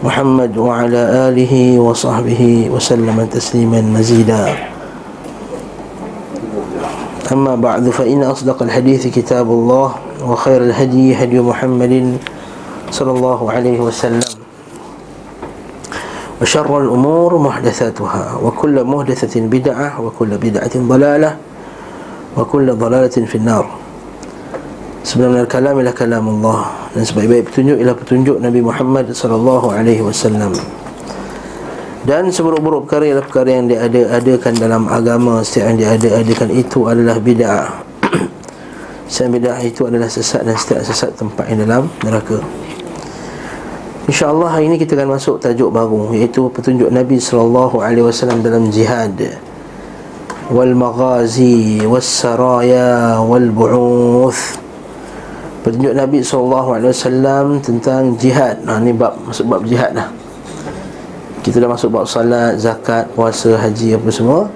محمد وعلى آله وصحبه وسلم تسليما مزيدا. أما بعد فإن أصدق الحديث كتاب الله وخير الهدي هدي محمد صلى الله عليه وسلم. وشر الأمور محدثاتها وكل محدثة بدعة وكل بدعة ضلالة وكل ضلالة في النار. Sebenarnya kalam ialah kalam Allah Dan sebaik-baik petunjuk ialah petunjuk Nabi Muhammad sallallahu alaihi wasallam. Dan seburuk-buruk perkara ialah perkara yang diada-adakan dalam agama. Setiap yang diada-adakan itu adalah bid'ah. Setiap bid'ah itu adalah sesat dan setiap sesat tempat yang dalam neraka. InsyaAllah hari ini kita akan masuk tajuk baru Iaitu petunjuk Nabi wasallam dalam jihad. Wal maghazi, was saraya, wal bu'uth Petunjuk Nabi SAW tentang jihad. Nah ni bab, masuk bab jihad dah Kita dah masuk bab salat, zakat, puasa, haji apa semua.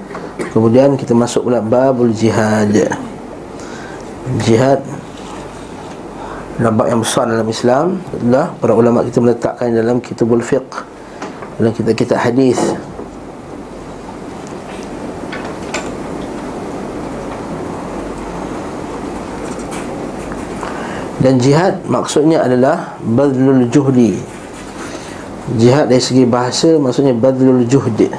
Kemudian kita masuk pula babul jihad. Jihad bab yang besar dalam Islam adalah Para ulama kita meletakkan dalam kitabul fiqh. Dalam kitab-kitab hadis Dan jihad maksudnya adalah Badlul juhdi. Jihad dari segi bahasa maksudnya Badlul juhdi.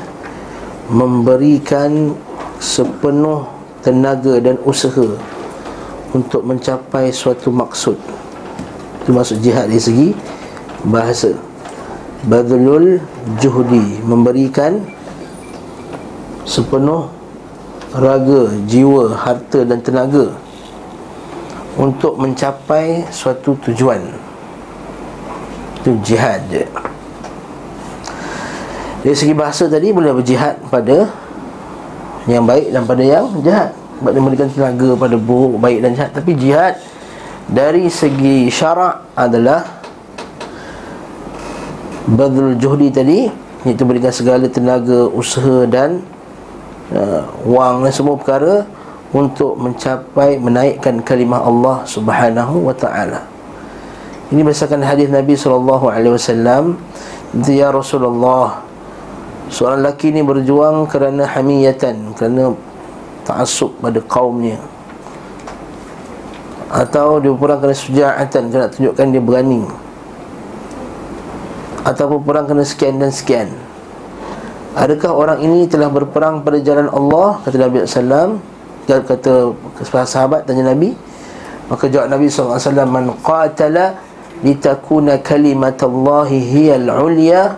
Memberikan sepenuh tenaga dan usaha Untuk mencapai suatu maksud. Itu maksud jihad dari segi bahasa. Badlul juhdi Memberikan sepenuh raga, jiwa, harta dan tenaga untuk mencapai suatu tujuan. Itu jihad dari segi bahasa tadi boleh berjihad pada yang baik dan pada yang jahat. Sebab dia memberikan tenaga pada buruk, baik dan jahat. Tapi jihad dari segi syarak adalah badrul juhdi tadi iaitu berikan segala tenaga, usaha dan uh, wang dan semua perkara untuk mencapai menaikkan kalimah Allah Subhanahu wa taala. Ini berdasarkan hadis Nabi sallallahu alaihi wasallam, "Ya Rasulullah, seorang lelaki ini berjuang kerana hamiyatan, kerana ta'assub pada kaumnya." Atau dia berperang kerana suja'atan, kerana tunjukkan dia berani. Atau berperang kerana sekian dan sekian. Adakah orang ini telah berperang pada jalan Allah? Kata Nabi dia kata sahabat tanya Nabi Maka jawab Nabi SAW Man qatala litakuna kalimatallahi hiyal ulya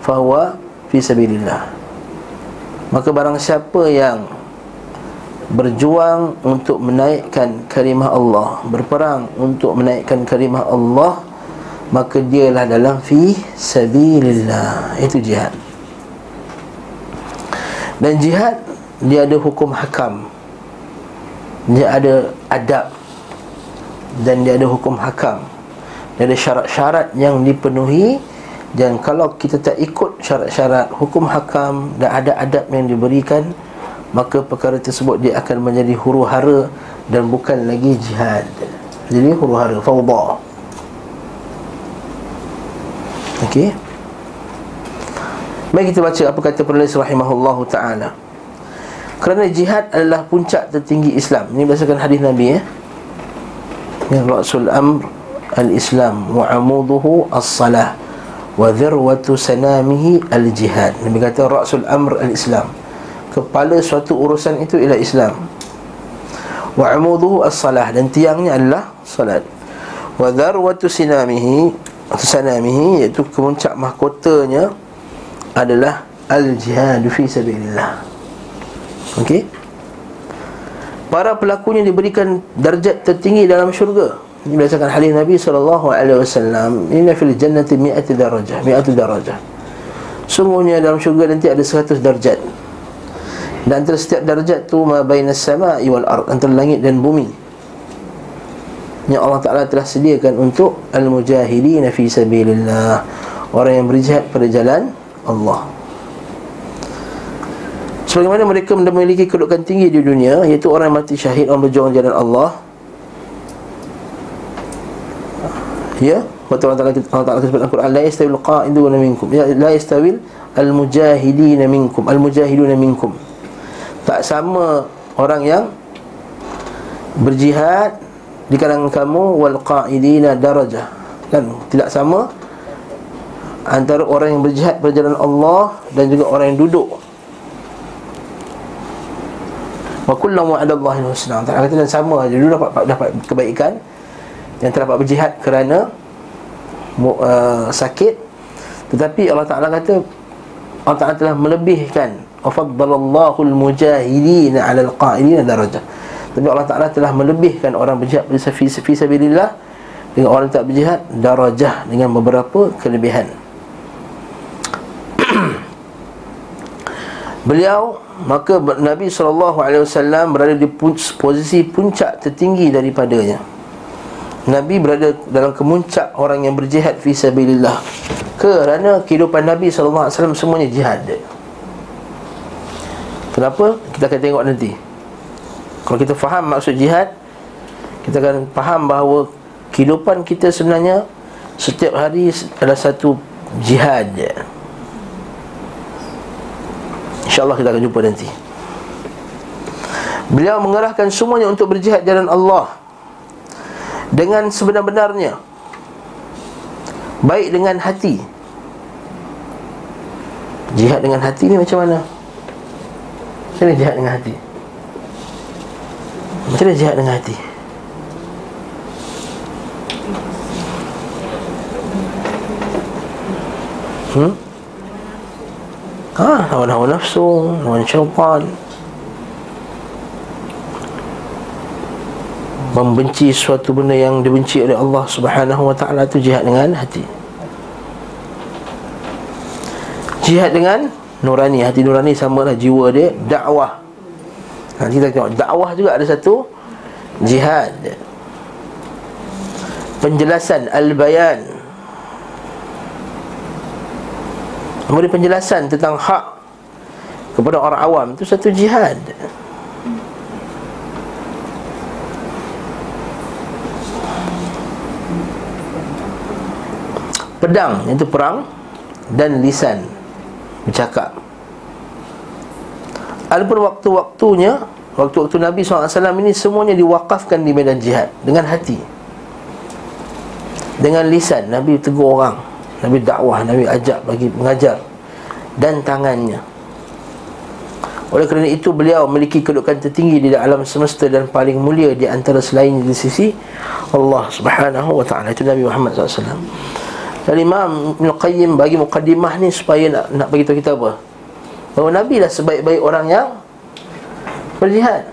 Fahuwa fi sabilillah. Maka barang siapa yang Berjuang untuk menaikkan kalimah Allah Berperang untuk menaikkan kalimah Allah Maka dialah dalam fi sabilillah. Itu jihad. Dan jihad Dia ada hukum hakam dia ada adab dan dia ada hukum hakam. Dia ada syarat-syarat yang dipenuhi dan kalau kita tak ikut syarat-syarat hukum hakam dan ada adab yang diberikan maka perkara tersebut dia akan menjadi huru hara dan bukan lagi jihad. Jadi huru hara fawda. Okey. Mari kita baca apa kata penulis rahimahullahu taala. Kerana jihad adalah puncak tertinggi Islam. Ini berdasarkan hadis Nabi ya. Ya Rasul Amr Al-Islam Wa amuduhu as-salah Wa dhirwatu sanamihi al-jihad. Nabi kata Rasul Amr Al-Islam. Kepala suatu urusan itu ialah Islam. Wa amuduhu as-salah Dan tiangnya adalah salat. Wa dharwatu sinamihi sanamihi Iaitu kemuncak mahkotanya Adalah Al-jihad fi sabilillah Okey. Para pelakunya diberikan darjat tertinggi dalam syurga. Ini berdasarkan hadis Nabi sallallahu alaihi wasallam, "Inna fil jannati mi'ati darajah, mi'atu darajah." Sungguhnya dalam syurga nanti ada 100 darjat Dan antara setiap darjat tu Ma bainas sama'i wal ard Antara langit dan bumi Yang Allah Ta'ala telah sediakan untuk Al-mujahidin fi sabilillah Orang yang berjihad pada jalan Allah Sebagaimana mereka memiliki kedudukan tinggi di dunia Iaitu orang yang mati syahid Orang berjuang jalan Allah. Ya Waktu Allah Ta'ala Allah Ta'ala sebut Al-Quran La yastawil qa'iduna minkum. Ya, La yastawil Al-mujahidina minkum. Al-mujahiduna minkum. Tak sama orang yang Berjihad Di kalangan kamu Wal qa'idina darajah. Kan? Tidak sama Antara orang yang berjihad Berjalan Allah Dan juga orang yang duduk Wa kullu wa'adallahi husna. Tak kata dan sama aja dulu dapat dapat kebaikan yang terdapat berjihad kerana uh, sakit tetapi Allah Taala kata Allah Taala telah melebihkan afaddalallahu almujahidin 'ala alqa'idin darajah. Tapi Allah Taala telah melebihkan orang berjihad fi sabilillah dengan orang tak berjihad darajah dengan beberapa kelebihan. Beliau maka Nabi SAW berada di posisi puncak tertinggi daripadanya. Nabi berada dalam kemuncak orang yang berjihad fi sabilillah. Kerana kehidupan Nabi SAW semuanya jihad kenapa? kita akan tengok nanti. Kalau kita faham maksud jihad kita akan faham bahawa kehidupan kita sebenarnya setiap hari adalah satu jihad InsyaAllah kita akan jumpa nanti Beliau mengerahkan semuanya untuk berjihad jalan Allah Dengan sebenar-benarnya Baik dengan hati Jihad dengan hati ni macam mana? Macam mana jihad dengan hati? Macam mana jihad dengan hati? Hmm? Ha, Hawa-hawa nafsu Hawa syaitan. Membenci suatu benda yang dibenci oleh Allah Subhanahu wa ta'ala itu jihad dengan hati. Jihad dengan nurani. Hati nurani sama lah jiwa dia Dakwah. Nanti kita tengok Dakwah juga ada satu Jihad. Penjelasan Al-Bayan memberi penjelasan tentang hak kepada orang awam itu satu jihad. Pedang itu perang dan lisan bercakap. Adapun waktu-waktunya Waktu-waktu Nabi SAW ini Semuanya diwakafkan di medan jihad Dengan hati. Dengan lisan Nabi tegur orang Nabi dakwah, Nabi ajak bagi mengajar dan tangannya. Oleh kerana itu beliau memiliki kedudukan tertinggi di alam semesta dan paling mulia di antara selain di sisi Allah Subhanahu wa taala itu Nabi Muhammad SAW. Dan Imam Ibn Qayyim bagi mukadimah ni supaya nak, nak bagi tahu kita apa? Bahawa Nabi lah sebaik-baik orang yang berjihad.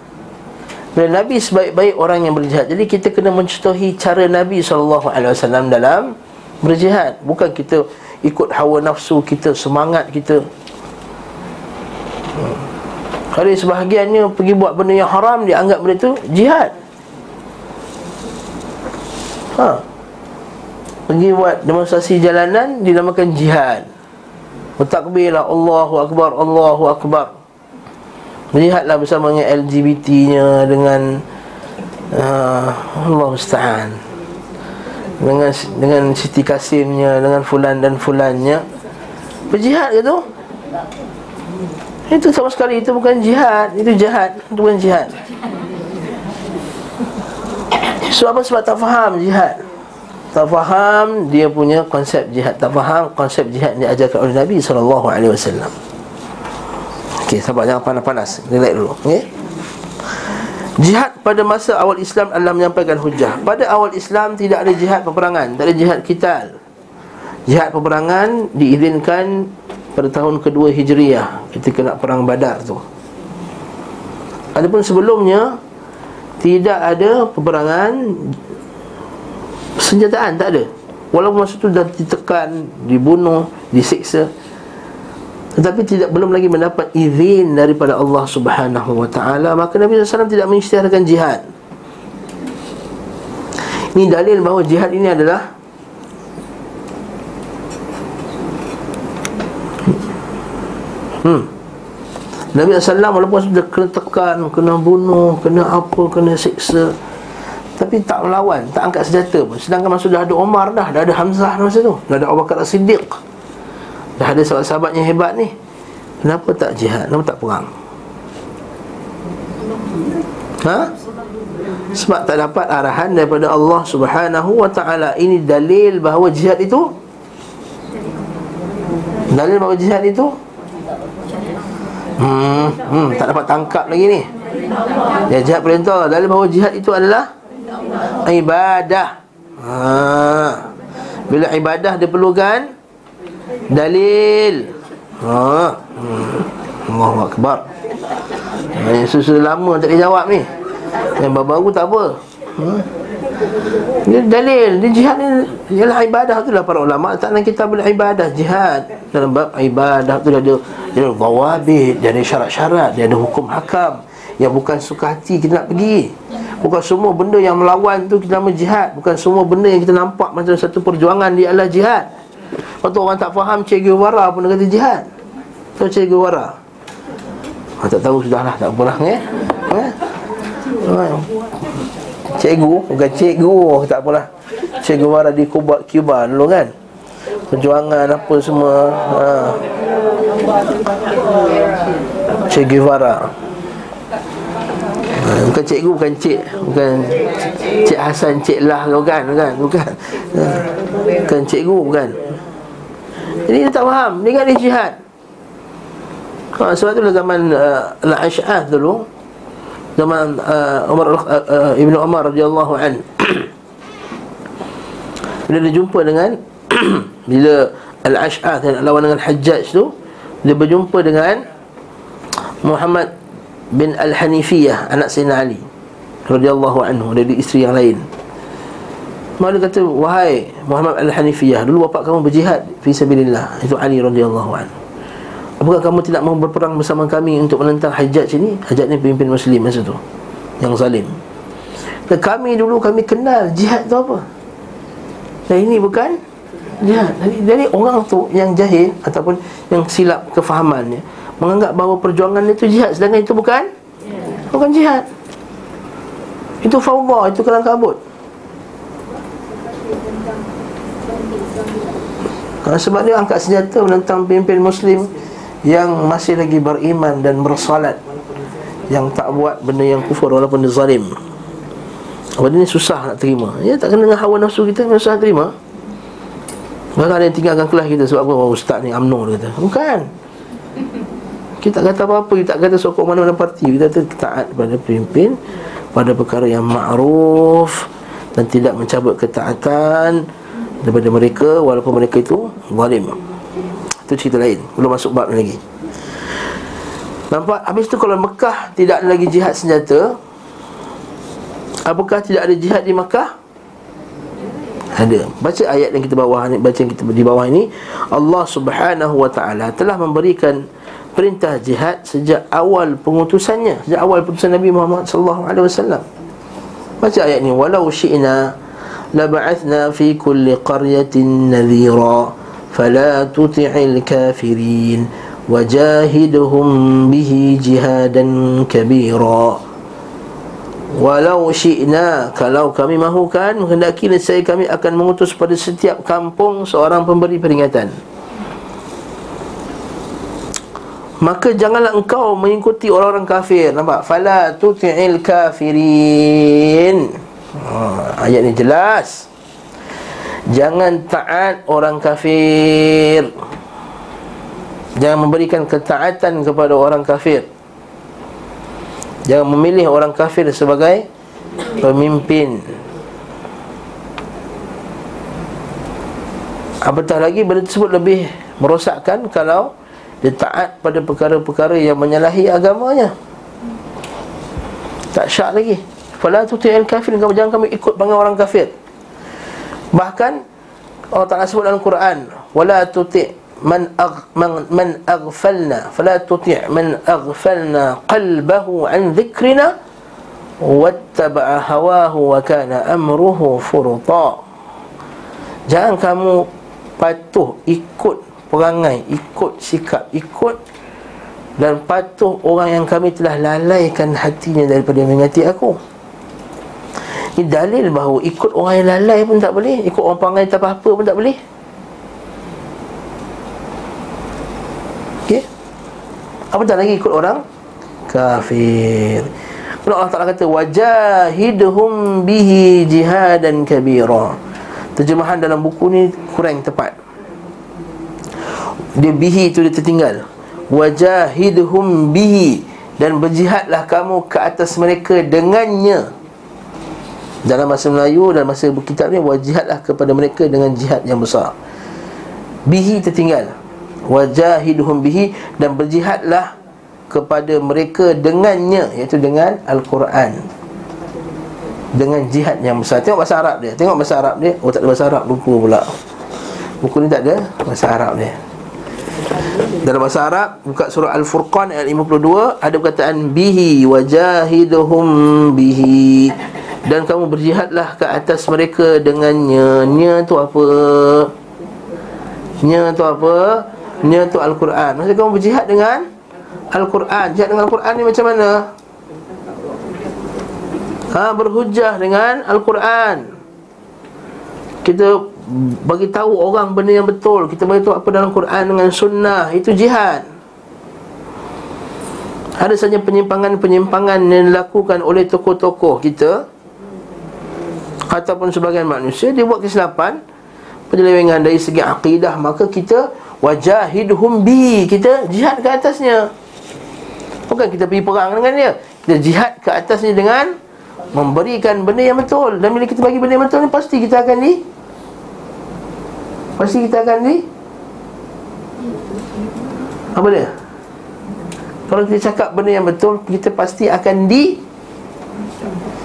Bila Nabi sebaik-baik orang yang berjihad. Jadi kita kena mencontohi cara Nabi SAW dalam berjihad. Bukan kita ikut hawa nafsu kita semangat kita. Kalau sebahagiannya pergi buat benda yang haram dia anggap benda itu jihad. Ha. pergi buat demonstrasi jalanan dinamakan jihad. Bertakbirlah Allahu Akbar Allahu Akbar. Lihatlah bersama dengan LGBT-nya Dengan uh, Allah Musta'an dengan dengan Siti Kasimnya dengan fulan dan fulannya berjihad ke tu? Itu sama sekali itu bukan jihad. Itu jahat itu bukan jihad. So apa? Sebab tak faham jihad. Tak faham dia punya konsep jihad. Tak faham konsep jihad yang diajarkan oleh Nabi SAW Okey, sahabat jangan panas-panas. Relax dulu, okey Jihad pada masa awal Islam adalah menyampaikan hujah. Pada awal Islam tidak ada jihad peperangan Tak ada jihad kital. Jihad peperangan diizinkan pada tahun kedua Hijriyah Ketika nak perang badar tu. Adapun sebelumnya Tidak ada peperangan Senjataan tak ada. Walaupun masa tu dah ditekan Dibunuh, disiksa tetapi tidak belum lagi mendapat izin daripada Allah Subhanahu wa taala maka Nabi SAW tidak mengisytiharkan jihad. Ini dalil bahawa jihad ini adalah Hmm. Nabi SAW walaupun sudah kena tekan, kena bunuh, kena apa, kena siksa Tapi tak melawan, tak angkat senjata pun. Sedangkan masa dah ada Omar dah, dah ada Hamzah masa tu Dah ada Abu Bakar Siddiq Dah ada sahabat-sahabat yang hebat ni Kenapa tak jihad, kenapa tak perang? Ha? Sebab tak dapat arahan daripada Allah Subhanahu wa taala. Ini dalil bahawa jihad itu Dalil bahawa jihad itu Hmm, hmm, tak dapat tangkap lagi ni. Ya jihad perintah dalam bahawa jihad itu adalah ibadah. Ha. Bila ibadah diperlukan dalil. Ha. Hmm. Allahu akbar. Yang susu lama tak dijawab ni. Yang baru-baru tak apa. Hmm. Dalil Ini jihad ni Ialah ibadah tu lah para ulama Tak nak kita beribadah Jihad Dalam bab ibadah tu Dia ada Dia ada bawabit Dia ada syarat-syarat Dia ada hukum hakam Yang bukan suka hati kita nak pergi Bukan semua benda yang melawan tu Kita nama jihad Bukan semua benda yang kita nampak Macam satu perjuangan Dia adalah jihad Lepas tu orang tak faham Che Guevara pun dia kata jihad Tahu Che Guevara ha, Tak tahu sudahlah Tak apalah eh? Eh? Cikgu Bukan cikgu Tak apalah Cikgu Wara di Cuba, Cuba dulu kan Perjuangan apa semua ha. Che Guevara ha, Bukan cikgu Bukan cik Bukan Cik Hasan Cik Lah Bukan Bukan Bukan ha. Bukan cikgu Bukan Jadi dia tak faham. Dia ingat dia jihad. Ha, Sebab tu zaman uh, Al-Ash'ah dulu zaman uh, Umar uh, uh, Ibnu Umar radhiyallahu an. Bila dia jumpa dengan bila Al-Ash'ath yang lawan dengan Hajjaj tu dia berjumpa dengan Muhammad bin Al-Hanifiyah anak Sayyidina Ali radhiyallahu anhu. Dari isteri yang lain Maka kata wahai Muhammad Al-Hanifiyah dulu bapa kamu berjihad fi sabilillah. Itu Ali radhiyallahu anhu. Apakah kamu tidak mau berperang bersama kami untuk menentang Hajjaj ini? Hajjaj ini pemimpin Muslim masa itu Yang zalim. Dan kami dulu kami kenal jihad itu apa? Dan ini bukan jihad. Jadi, jadi orang tu yang jahil Ataupun yang silap kefahamannya Menganggap bahawa perjuangan itu jihad Sedangkan itu bukan? Bukan jihad. Itu fawbah, itu kelang kabut ha, Sebab dia angkat senjata menentang pemimpin Muslim yang masih lagi beriman dan bersalat yang tak buat benda yang kufur walaupun dia zalim. Benda ni susah nak terima. Ya tak kena dengan hawa nafsu kita susah nak terima. Bahkan ada yang tinggalkan kelas kita sebab apa? Oh, ustaz ni amno dia kata. Bukan. Kita tak kata apa-apa. Kita tak kata sokong mana-mana parti. Kita kata taat pada pemimpin pada perkara yang ma'ruf dan tidak mencabut ketaatan daripada mereka walaupun mereka itu zalim itu cerita lain Belum masuk bab lagi Nampak? Habis tu kalau Mekah Tidak ada lagi jihad senjata Apakah tidak ada jihad di Mekah? Ada Baca ayat yang kita bawah ni Baca yang kita di bawah ini Allah subhanahu wa ta'ala Telah memberikan Perintah jihad Sejak awal pengutusannya Sejak awal pengutusan Nabi Muhammad sallallahu alaihi wasallam. Baca ayat ni Walau syi'na Laba'athna fi kulli qaryatin nadhira فلا تطع الكافرين وجاهدهم به جهادا كبيرا Walau syi'na Kalau kami mahukan Menghendaki saya kami akan mengutus pada setiap kampung Seorang pemberi peringatan Maka janganlah engkau mengikuti orang-orang kafir Nampak? Fala tuti'il kafirin ha, Ayat ni jelas. Jangan taat orang kafir. Jangan memberikan ketaatan kepada orang kafir. Jangan memilih orang kafir sebagai pemimpin. Apatah lagi benda tersebut lebih merosakkan Kalau dia taat pada perkara-perkara yang menyalahi agamanya. Tak syak lagi Fala tuti'il kafir Jangan kami ikut panggil orang kafir. Bahkan Allah Ta'ala sebut dalam Quran Wala tuti' man ag, man, man aghfalna fala tuti' man aghfalna qalbahu an dhikrina wattaba'a hawahu wa kana amruhu furta. Jangan kamu patuh ikut perangai ikut sikap ikut dan patuh orang yang kami telah lalaikan hatinya daripada mengingati aku ini dalil bahawa ikut orang yang lalai pun tak boleh ikut orang perangai tak apa-apa pun tak boleh Apatah lagi ikut orang kafir. Kalau Allah Taala kata wajahidhum bihi jihadan kabira. Terjemahan dalam buku ni kurang tepat. Dia bihi tu dia tertinggal. Wajahidhum bihi dan berjihadlah kamu ke atas mereka dengannya. Dalam bahasa Melayu dan bahasa kitab ni wajihadlah kepada mereka dengan jihad yang besar. Bihi tertinggal. Wajahidhum bihi dan berjihadlah kepada mereka dengannya iaitu dengan al-Quran. Dengan jihad yang besar. Tengok bahasa Arab dia. Tengok bahasa Arab dia. Oh tak ada bahasa Arab lupa pula. Buku ni tak ada bahasa Arab dia. Dalam bahasa Arab buka surah Al-Furqan ayat 52 ada perkataan bihi wajahidhum bihi dan kamu berjihadlah ke atas mereka dengannya nya tu apa? Nya tu apa? Nya tu Al-Quran. Maksudnya kamu berjihad dengan Al-Quran? Jihad dengan Al-Quran ni macam mana? Ha, berhujah dengan Al-Quran. Kita bagi tahu orang benda yang betul. Kita bagi tahu apa dalam Quran dengan sunnah. Itu jihad. Ada saja penyimpangan-penyimpangan yang dilakukan oleh tokoh-tokoh kita Ataupun sebagian manusia Dia buat kesilapan Penyelewengan dari segi akidah. Maka kita Wajahidhum bi. Kita jihad ke atasnya. Bukan kita pergi perang dengan dia. Kita jihad ke atasnya dengan Memberikan benda yang betul. Dan bila kita bagi benda yang betul ni Pasti kita akan di Pasti kita akan di Apa dia? Kalau kita cakap benda yang betul Kita pasti akan di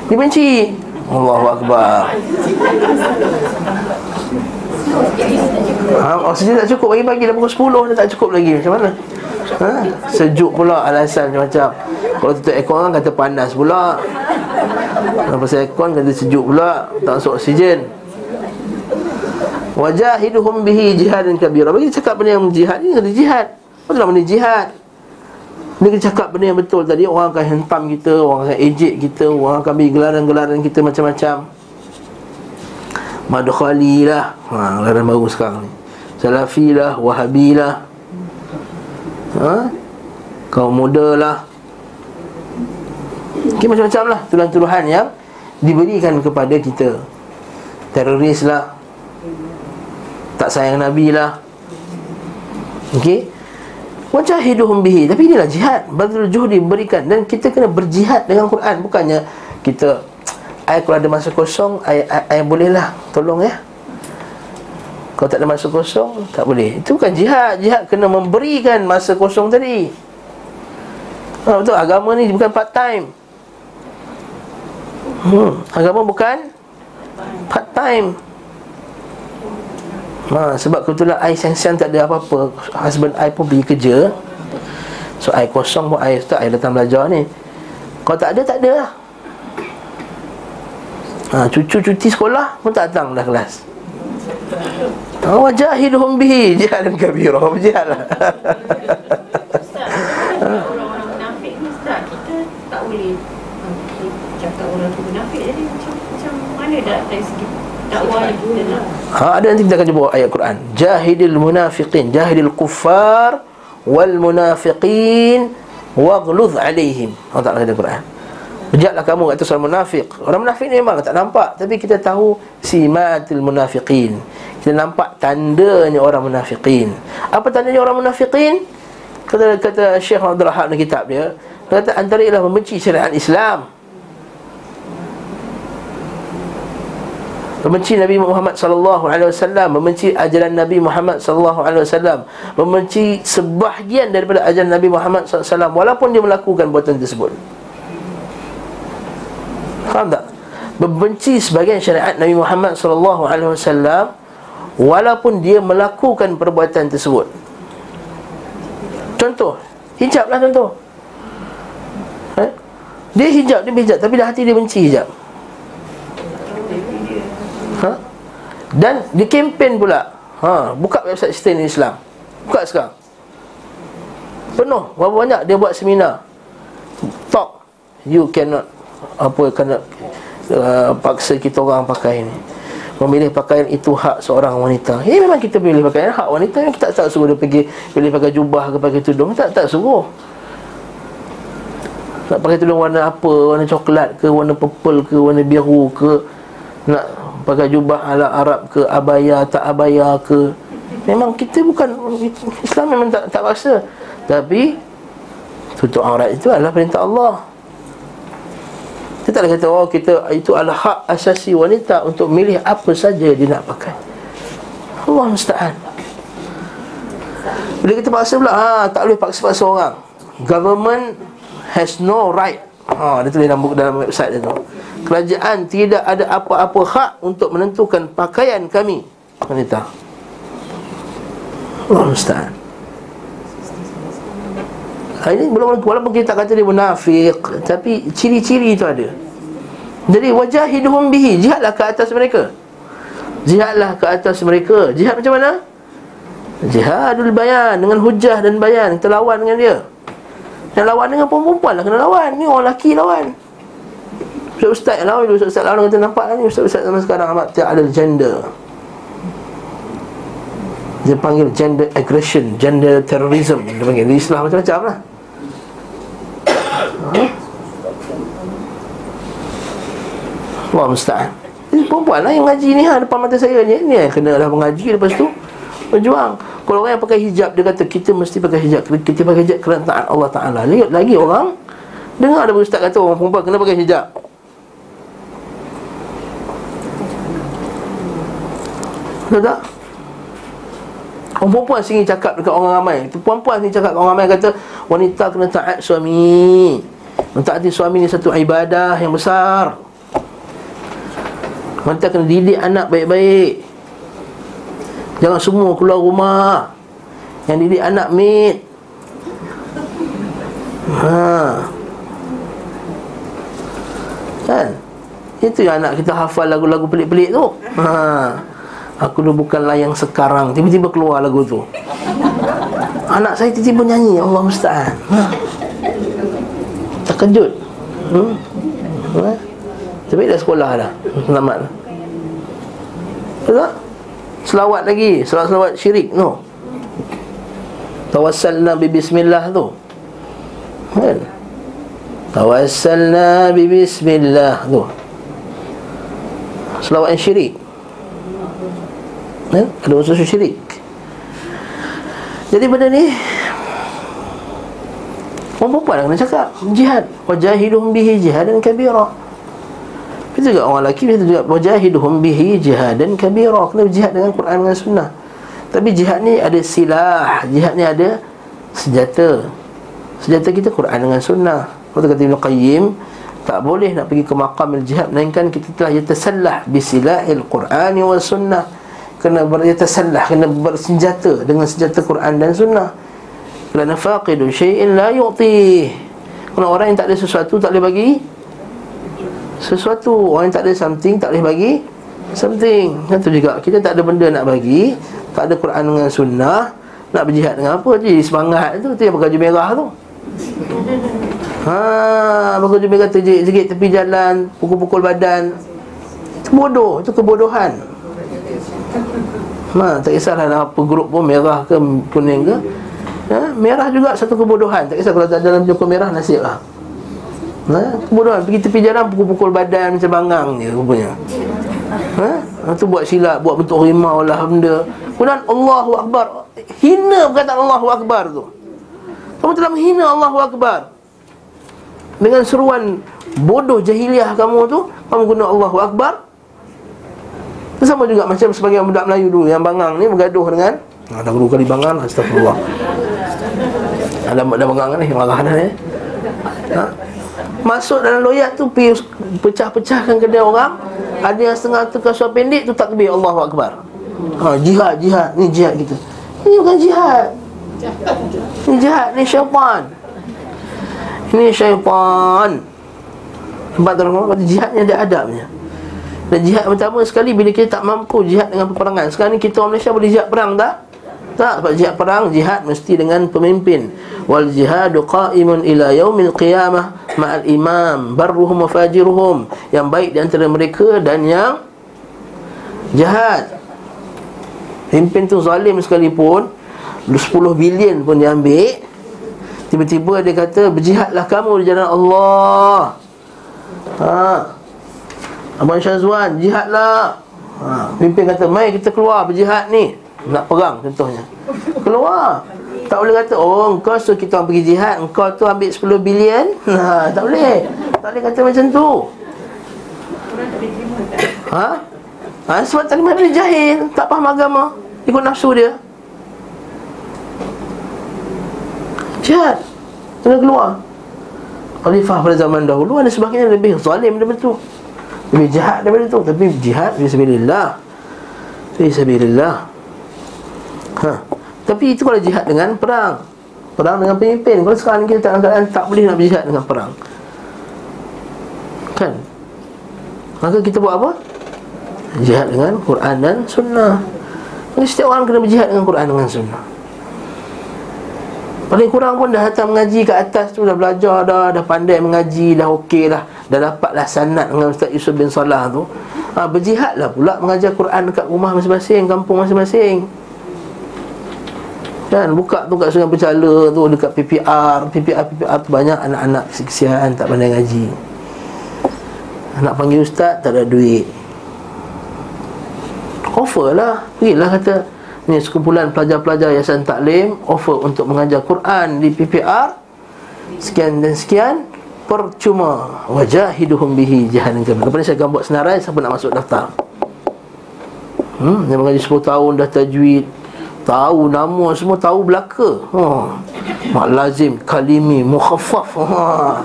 Dibenci Allahu Akbar. Ha, Oksigen tak cukup Pagi-pagi dah pukul 10 Dah tak cukup lagi. Macam mana? Ha? Sejuk pula alasan macam-macam. Kalau tutup aircon kan kata panas pula. Lepas aircon kata sejuk pula Tak masuk oksigen. Wajahiduhum bihi jihad dan kabira. Bagi cakap benda yang jihad ni jihad. Apa benda jihad Ni kita cakap benda yang betul tadi. Orang akan hentam kita Orang akan ejek kita Orang akan beri gelaran-gelaran kita macam-macam. Madkhali lah ha, Laran baru sekarang ni. Salafi lah Wahabi lah ha? Kaum muda lah okay, Macam-macam lah Tuduhan-tuduhan yang Diberikan kepada kita. Teroris lah Tak sayang Nabi lah Okey Wajahiduhum bihi Tapi inilah jihad Badrul juhdi berikan Dan kita kena berjihad dengan Quran Bukannya kita Ai kalau ada masa kosong ai bolehlah tolong ya. Kalau tak ada masa kosong tak boleh. Itu bukan jihad. Jihad kena memberikan masa kosong tadi. Ha, betul agama ni bukan part time. Hmm, agama bukan part time. Ha, sebab kebetulan ai siang-siang tak ada apa-apa. Husband ai pun pergi kerja. So ai kosong pun. Ai tak ai datang belajar ni. Kalau tak ada, tak ada lah. Ha, Cucu cuti sekolah pun tak datang dah kelas. Ha, Wajahidhum bihi. Jihad dan kabirah Jihad lah Ha, ada nanti kita akan jumpa ayat Quran. Jahidil munafiqin Jahidil kuffar Wal munafiqin Waghluz alaihim. Allah Ta'ala kata Quran. Berjatlah kamu kata seorang munafik Orang munafik ni memang tak nampak. Tapi kita tahu Simatil munafiqin. Kita nampak tandanya orang munafiqin. Apa tandanya orang munafiqin? Kata, kata Syekh Abdul Rahab dalam kitab dia Kata antara ialah membenci syariat Islam Membenci Nabi Muhammad sallallahu alaihi wasallam, membenci ajaran Nabi Muhammad sallallahu alaihi wasallam, membenci sebahagian daripada ajaran Nabi Muhammad sallallahu alaihi wasallam walaupun dia melakukan buatan tersebut. Faham tak? Membenci sebagian syariat Nabi Muhammad SAW Walaupun dia melakukan perbuatan tersebut Contoh Hijab lah contoh eh? Dia hijab, dia hijab Tapi dah hati dia benci hijab Dan dia kempen pula ha, Buka website Sustain Islam. Buka sekarang. Penuh Berapa banyak dia buat seminar. Talk. You cannot Apa kena uh, Paksa kita orang pakai ni. Memilih pakaian itu hak seorang wanita. Eh memang kita pilih pakaian Hak wanita. Kita tak, suruh dia pergi Pilih pakai jubah ke pakai tudung. Tak tak suruh. Nak pakai tudung warna apa? Warna coklat ke? Warna purple ke? Warna biru ke? Nak pakai jubah ala Arab ke Abaya tak abaya ke Memang kita bukan Islam memang tak, tak paksa Tapi Tutup aurat itu adalah perintah Allah kita tak kata oh kita itu adalah hak asasi wanita untuk milih apa saja dia nak pakai. Allah musta'an. Bila kita paksa pula, ha, tak boleh paksa-paksa orang. Government has no right. Ha, dia tulis dalam, dalam website dia tu. Kerajaan tidak ada apa-apa hak untuk menentukan pakaian kami wanita. Allah musta'an. Ini belum walaupun kita kata dia munafik tapi ciri-ciri itu ada. Jadi wajah wajahiduhum bihi jihadlah ke atas mereka. Jihadlah ke atas mereka. Jihad macam mana? Jihadul bayan dengan hujah dan bayan kita lawan dengan dia. Dan lawan dengan perempuan lah kena lawan. Ni orang lelaki lawan. Ustaz-ustaz lawan ustaz-ustaz lawan kita nampak ni ustaz-ustaz zaman sekarang amat tak ada gender. Dia panggil gender aggression, gender terrorism. Dia panggil Islam macam-macam lah. Allah musta'an Ini perempuan lah yang ngaji ni ha, Depan mata saya ni. Ni yang kena lah mengaji Lepas tu. Berjuang. Kalau orang yang pakai hijab Dia kata kita mesti pakai hijab. Kita pakai hijab kerana taat Allah Ta'ala. Lihat lagi orang. Dengar ada ustaz kata Orang perempuan kena pakai hijab Betul tak? Orang perempuan sini cakap dekat orang ramai. Perempuan sini cakap orang ramai Kata Wanita kena taat suami. Mentaati suami ni satu ibadah yang besar. Wanita kena didik anak baik-baik. Jangan semua keluar rumah Yang didik anak mit Ha. Kan? Itu yang anak kita hafal lagu-lagu pelik-pelik tu. Ha Aku dulu bukanlah yang sekarang Tiba-tiba keluar lagu tu Anak saya tiba-tiba nyanyi Allah Musta'an ha. Terkejut hmm? Ha? Tapi dah sekolah dah Selamat Betul? Selawat lagi Selawat-selawat syirik no. Tawassalna bi bismillah tu Kan? Tawassalna bi bismillah tu Selawat yang syirik kan? Ada unsur syirik. Jadi benda ni Orang perempuan kena cakap Jihad Wajahiduhum bihi jihadan kabira. Kita juga orang lelaki Kita juga Wajahiduhum bihi jihadan kabira. Kena jihad dengan Quran dan sunnah. Tapi jihad ni ada silah Jihad ni ada senjata. Senjata kita Quran dengan sunnah. Kata kata Ibn Qayyim Tak boleh nak pergi ke maqam jihad Melainkan kita telah yatasallah Bisilahil Quran wa sunnah Kena beryatasallah Kena bersenjata Dengan senjata Quran dan sunnah. Kerana faqidu syai'in la yu'tih Kerana orang yang tak ada sesuatu tak boleh bagi Sesuatu. Orang yang tak ada something tak boleh bagi Something. Itu juga Kita tak ada benda nak bagi Tak ada Quran dengan sunnah Nak berjihad dengan apa Jadi semangat tu Itu yang baju merah tu. Ha, baju merah terjegit tepi jalan Pukul-pukul badan. Itu bodoh Itu kebodohan Ha, tak kisahlah apa grup pun merah ke kuning ke. Ha? Merah juga satu kebodohan. Tak kisah kalau dalam joko merah nasib lah. Ha? Kebodohan. Pergi tepi jalan pukul-pukul badan macam bangang je rupanya. Ha? Itu buat silap Buat bentuk rimau lah benda. Kemudian Allahu Akbar. Hina perkataan Allahu Akbar tu. Kamu telah menghina Allahu Akbar. Dengan seruan Bodoh jahiliah kamu tu Kamu guna Allahu Akbar Sama juga macam sebagai budak Melayu dulu Yang bangang ni bergaduh dengan Ada dua kali bangang Astagfirullah ada ada pegangan ni marah dah ni. Ha? Masuk dalam loyak tu pecah-pecahkan kedai orang. Ada yang setengah tu kasual pendek tu takbir Allahu akbar. Ha jihad jihad ni jihad kita. Ini bukan jihad. Ini jahat ni syaitan Ini syaitan Tempat terang kata jihadnya ada adabnya Dan jihad pertama sekali bila kita tak mampu jihad dengan peperangan. Sekarang ni kita orang Malaysia boleh jihad perang tak? Tak, sebab jihad perang, jihad mesti dengan pemimpin. Wal jihadu qa'imun ila yaumil qiyamah Ma'al imam, barruhum wa fajiruhum. Yang baik di antara mereka dan yang Jahat Pimpin tu zalim sekalipun 10 bilion pun dia ambil Tiba-tiba dia kata Berjihadlah kamu di jalan Allah. Ha Abang Syazwan Jihadlah ha. Pimpin kata Mai kita keluar berjihad ni? Nak perang contohnya. Keluar. Tak boleh kata Oh engkau suruh kita pergi jihad Engkau tu ambil 10 bilion? Ha, Tak boleh. Tak boleh kata macam tu. Ha? Ha, sebab terima dia jahil. Tak faham agama. Ikut nafsu dia. Jihad. Kena keluar. Khalifah pada zaman dahulu Ada sebagainya lebih zalim daripada itu Lebih jahat daripada itu Tapi jihad Fisabilillah Fisabilillah ha. Tapi itu kalau jihad dengan perang. Perang dengan pemimpin. Kalau sekarang kita tak, tak, tak boleh nak berjihad dengan perang. Kan? Maka kita buat apa? Jihad dengan Quran dan Sunnah. Jadi setiap orang kena berjihad dengan Quran dan Sunnah Paling kurang pun dah datang mengaji kat atas tu Dah belajar dah, dah pandai mengaji Dah okey lah. Dah dapatlah sanat dengan Ustaz Yusuf bin Salah tu. Ha, Berjihad lah pula mengajar Quran dekat rumah masing-masing Kampung masing-masing. Kan buka tu kat sungai bercala tu Dekat PPR PPR, PPR tu banyak anak-anak kesian tak pandai ngaji. Nak panggil Ustaz tak ada duit. Offer lah Pergilah kata Ni sekumpulan pelajar-pelajar Yayasan Taklim Offer untuk mengajar Quran di PPR Sekian dan sekian. Percuma. Wajahiduhum bihi Lepas ni saya akan buat senarai Siapa nak masuk daftar? Hmm, yang mengaji 10 tahun dah tajwid. Tahu nama semua tahu belaka. Ha. Mak lazim, kalimi, mukhaffaf. Ha.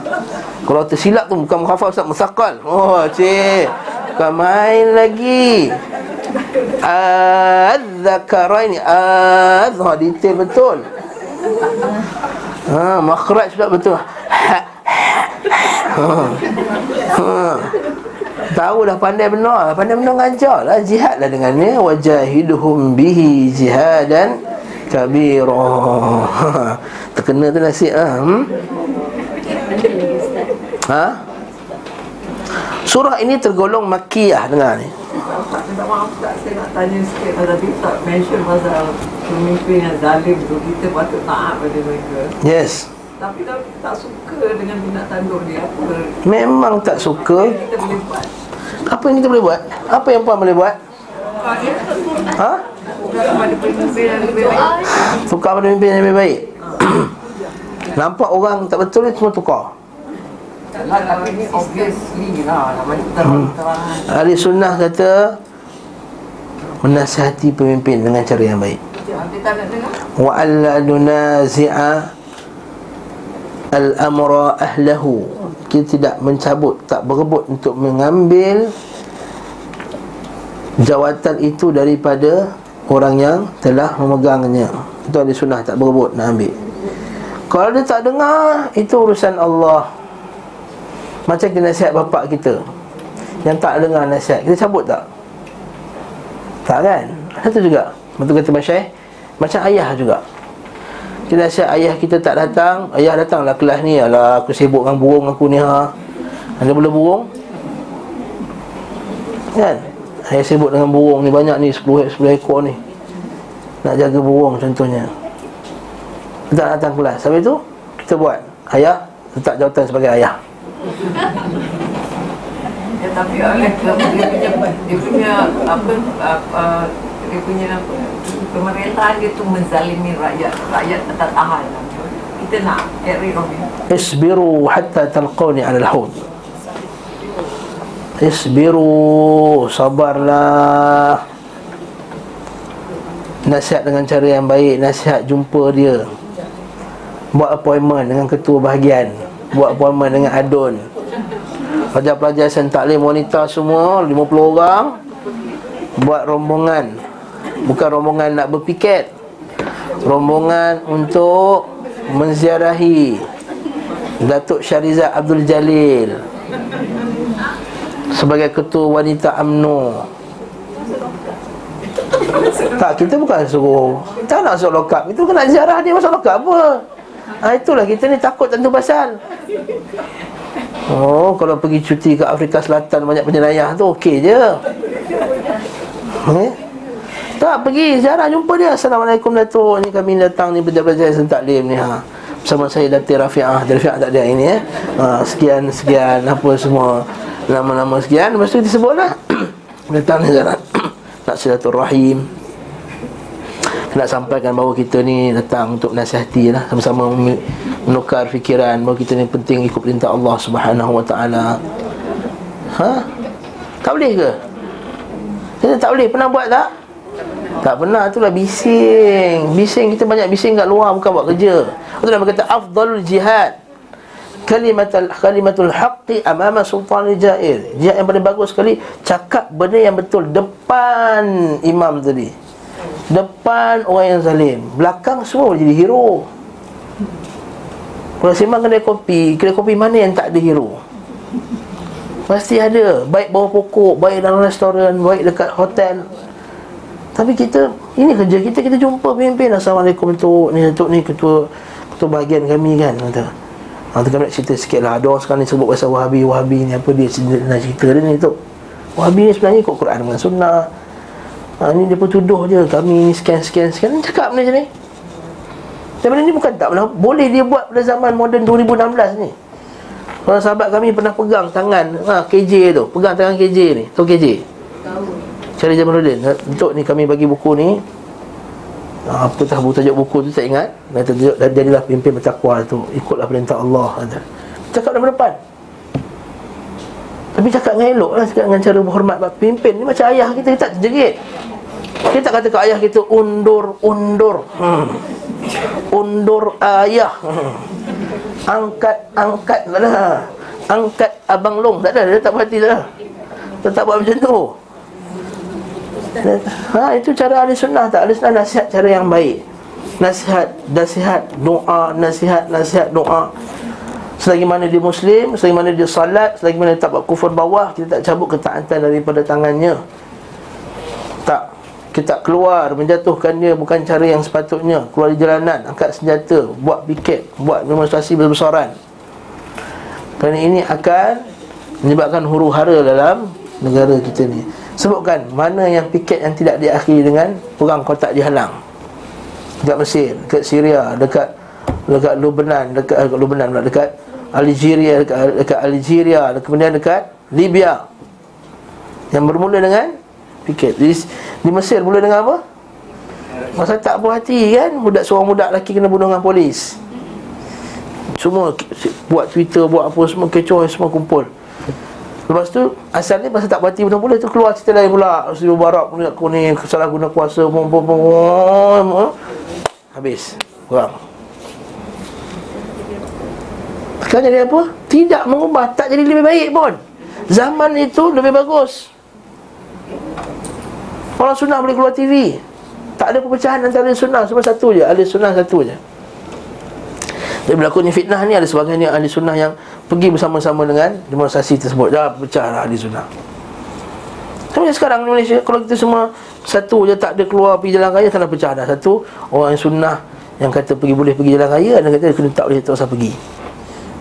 Kalau tersilap tu bukan mukhaffaf Ustaz, musakal Oh cik. Bukan main lagi Az-zakarain Az ha, Detail betul ha, Makhraj pula betul ha, ha. ha. Tahu dah pandai benar Pandai benar ngajar lah Jihad lah dengannya Wajahiduhum bihi jihadan Kabira Terkena tu nasib lah hmm? Ha? Surah ini tergolong makiyah dengar ni tak tak yes. Tapi kita tak suka dengan bina tanduk dia apa memang tak suka. Apa yang kita boleh buat? Apa yang puan boleh buat? Ha? Tukar pada pemimpin yang lebih baik. Nampak orang tak betul ni semua tukar lah, tapi ni obviously lah terang-terang hmm. ahli sunnah kata menasihati pemimpin dengan cara yang baik. Wa alla nunazi'a al-amra ahlahu. Kita tidak mencabut tak berebut untuk mengambil jawatan itu daripada orang yang telah memegangnya. Itu ahli sunnah tak berebut nak ambil. Kalau dia tak dengar itu urusan Allah macam kita nasihat bapak kita. Yang tak dengar nasihat kita cabut tak? Tak kan? Satu juga. Betul kata Masyai Macam ayah juga. Kita nasihat ayah kita tak datang Ayah datanglah kelas ni. Alah aku sibuk dengan burung aku ni ha. Ada boleh burung? Kan? Ayah sibuk dengan burung ni Banyak ni 10, 10 ekor ni. Nak jaga burung contohnya. Kita datang kelas. Sampai tu Kita buat. Ayah Letak jawatan sebagai ayah. Ya, tapi oleh dia punya dia punya apa apa dia punya pemerintahan dia tu menzalimi rakyat. Rakyat tak tahan. Kita nak carry on. Isbiru hatta talquni ala al-hawd. Isbiru sabarlah. Nasihat dengan cara yang baik nasihat jumpa dia. Buat appointment dengan ketua bahagian. Buat appointment dengan adun Pelajar-pelajar sen taklim wanita semua 50 orang Buat rombongan. Bukan rombongan nak berpiket. Rombongan untuk menziarahi Datuk Syariza Abdul Jalil sebagai ketua wanita AMNO tak, kita bukan suruh. Tak nak masuk lokap Itu kena ziarah dia masuk lokap apa? Ha, Itulah kita ni takut tentu pasal Oh, kalau pergi cuti ke Afrika Selatan Banyak penyerayah tu okey je. Eh? Tak, pergi. Ziarah jumpa dia. Assalamualaikum Datuk. Ni kami datang ni Belajar-belajar Saya taklim ni ha. Bersama saya Datin Rafi'ah. Datin Rafi'ah tak ada ini eh. ha, Sekian, sekian Apa semua. Nama-nama sekian. Tu disebutlah Datang ni ziarah Nak silaturahim nak sampaikan bahawa kita ni datang untuk nasihati lah sama-sama menukar fikiran bahawa kita ni penting ikut perintah Allah Subhanahu Wa Taala. Ha? Tak boleh ke? Kita tak boleh pernah buat tak? Tak pernah itulah bising. Bising kita banyak bising kat luar bukan buat kerja. Itu nama kata afdalul jihad. Kalimatul kalimatul haqqi amama sultan jair. Jihad yang paling bagus sekali cakap benda yang betul depan imam tadi. Depan orang yang zalim. Belakang semua boleh jadi hero. Kalau sembang kedai kopi Kedai kopi mana yang tak ada hero? Pasti ada. Baik bawah pokok Baik dalam restoran Baik dekat hotel. Tapi kita Ini kerja kita Kita jumpa pemimpin. Assalamualaikum Tok. Ni Tok ni ketua Ketua bahagian kami kan Kata. Ha, tu nak cerita sikit lah. Ada orang sekarang ni sebut pasal Wahabi. Wahabi ni apa dia Nak cerita dia ni tu Wahabi ni sebenarnya ikut Quran dengan sunnah ha, Ni dia pun tuduh je Kami ni sekian-sekian sekian Cakap benda macam ni. Dan benda ni bukan tak pernah Boleh dia buat pada zaman moden 2016 ni. Orang sahabat kami pernah pegang tangan ha, KJ tu. Pegang tangan KJ ni. Tahu KJ? Tahu. Cari Jamaluddin. Untuk ni kami bagi buku ni. Ha, Apa tahu tajuk buku tu tak ingat. Dan tajuk dan jadilah pimpin bertakwa tu. Ikutlah perintah Allah Cakap dalam depan tapi cakap dengan elok lah Cakap dengan cara berhormat. Pimpin ni macam ayah kita Kita tak terjerit. Kita tak kata ke ayah kita Undur, undur. Hmm. Undur ayah. Hmm. Angkat, angkat Tak ada. Angkat abang long Tak ada, dia tak berhati ada. Dia tak buat macam tu. Ha, itu cara ahli sunnah tak? Ahli sunnah nasihat cara yang baik. Nasihat, nasihat, doa Nasihat, nasihat, doa Selagi mana dia Muslim Selagi mana dia salat Selagi mana dia tak buat kufur bawah Kita tak cabut ketaatan daripada tangannya. Tak Kita keluar Menjatuhkan dia Bukan cara yang sepatutnya. Keluar di jalanan Angkat senjata Buat piket Buat demonstrasi besar-besaran. Kerana ini akan Menyebabkan huru hara dalam Negara kita ni. Sebutkan Mana yang piket yang tidak diakhiri dengan Perang kotak dihalang Dekat Mesir Dekat Syria Dekat Dekat Lubnan Dekat, dekat Lubnan Dekat Algeria dekat, dekat Algeria kemudian dekat Libya yang bermula dengan piket di, di Mesir mula dengan apa masa tak puas hati kan budak seorang budak lelaki kena bunuh dengan polis semua buat Twitter buat apa semua kecoh semua kumpul Lepas tu asalnya masa tak berhati bunuh polis tu keluar cerita lain pula Sri Barak punya aku ni salah guna kuasa pom, pom, pom, habis kurang sekarang jadi apa? Tidak mengubah Tak jadi lebih baik pun. Zaman itu lebih bagus. Orang sunnah boleh keluar TV Tak ada perpecahan antara sunnah Cuma satu je Ahli sunnah satu je. Dia berlakunya fitnah ni Ada sebagainya ahli sunnah yang Pergi bersama-sama dengan Demonstrasi tersebut. Dah pecah lah ahli sunnah. Sampai sekarang di Malaysia Kalau kita semua Satu je tak ada keluar Pergi jalan raya Sana pecah dah. Satu Orang sunnah Yang kata pergi boleh pergi jalan raya Dan kata kena tak boleh tak usah pergi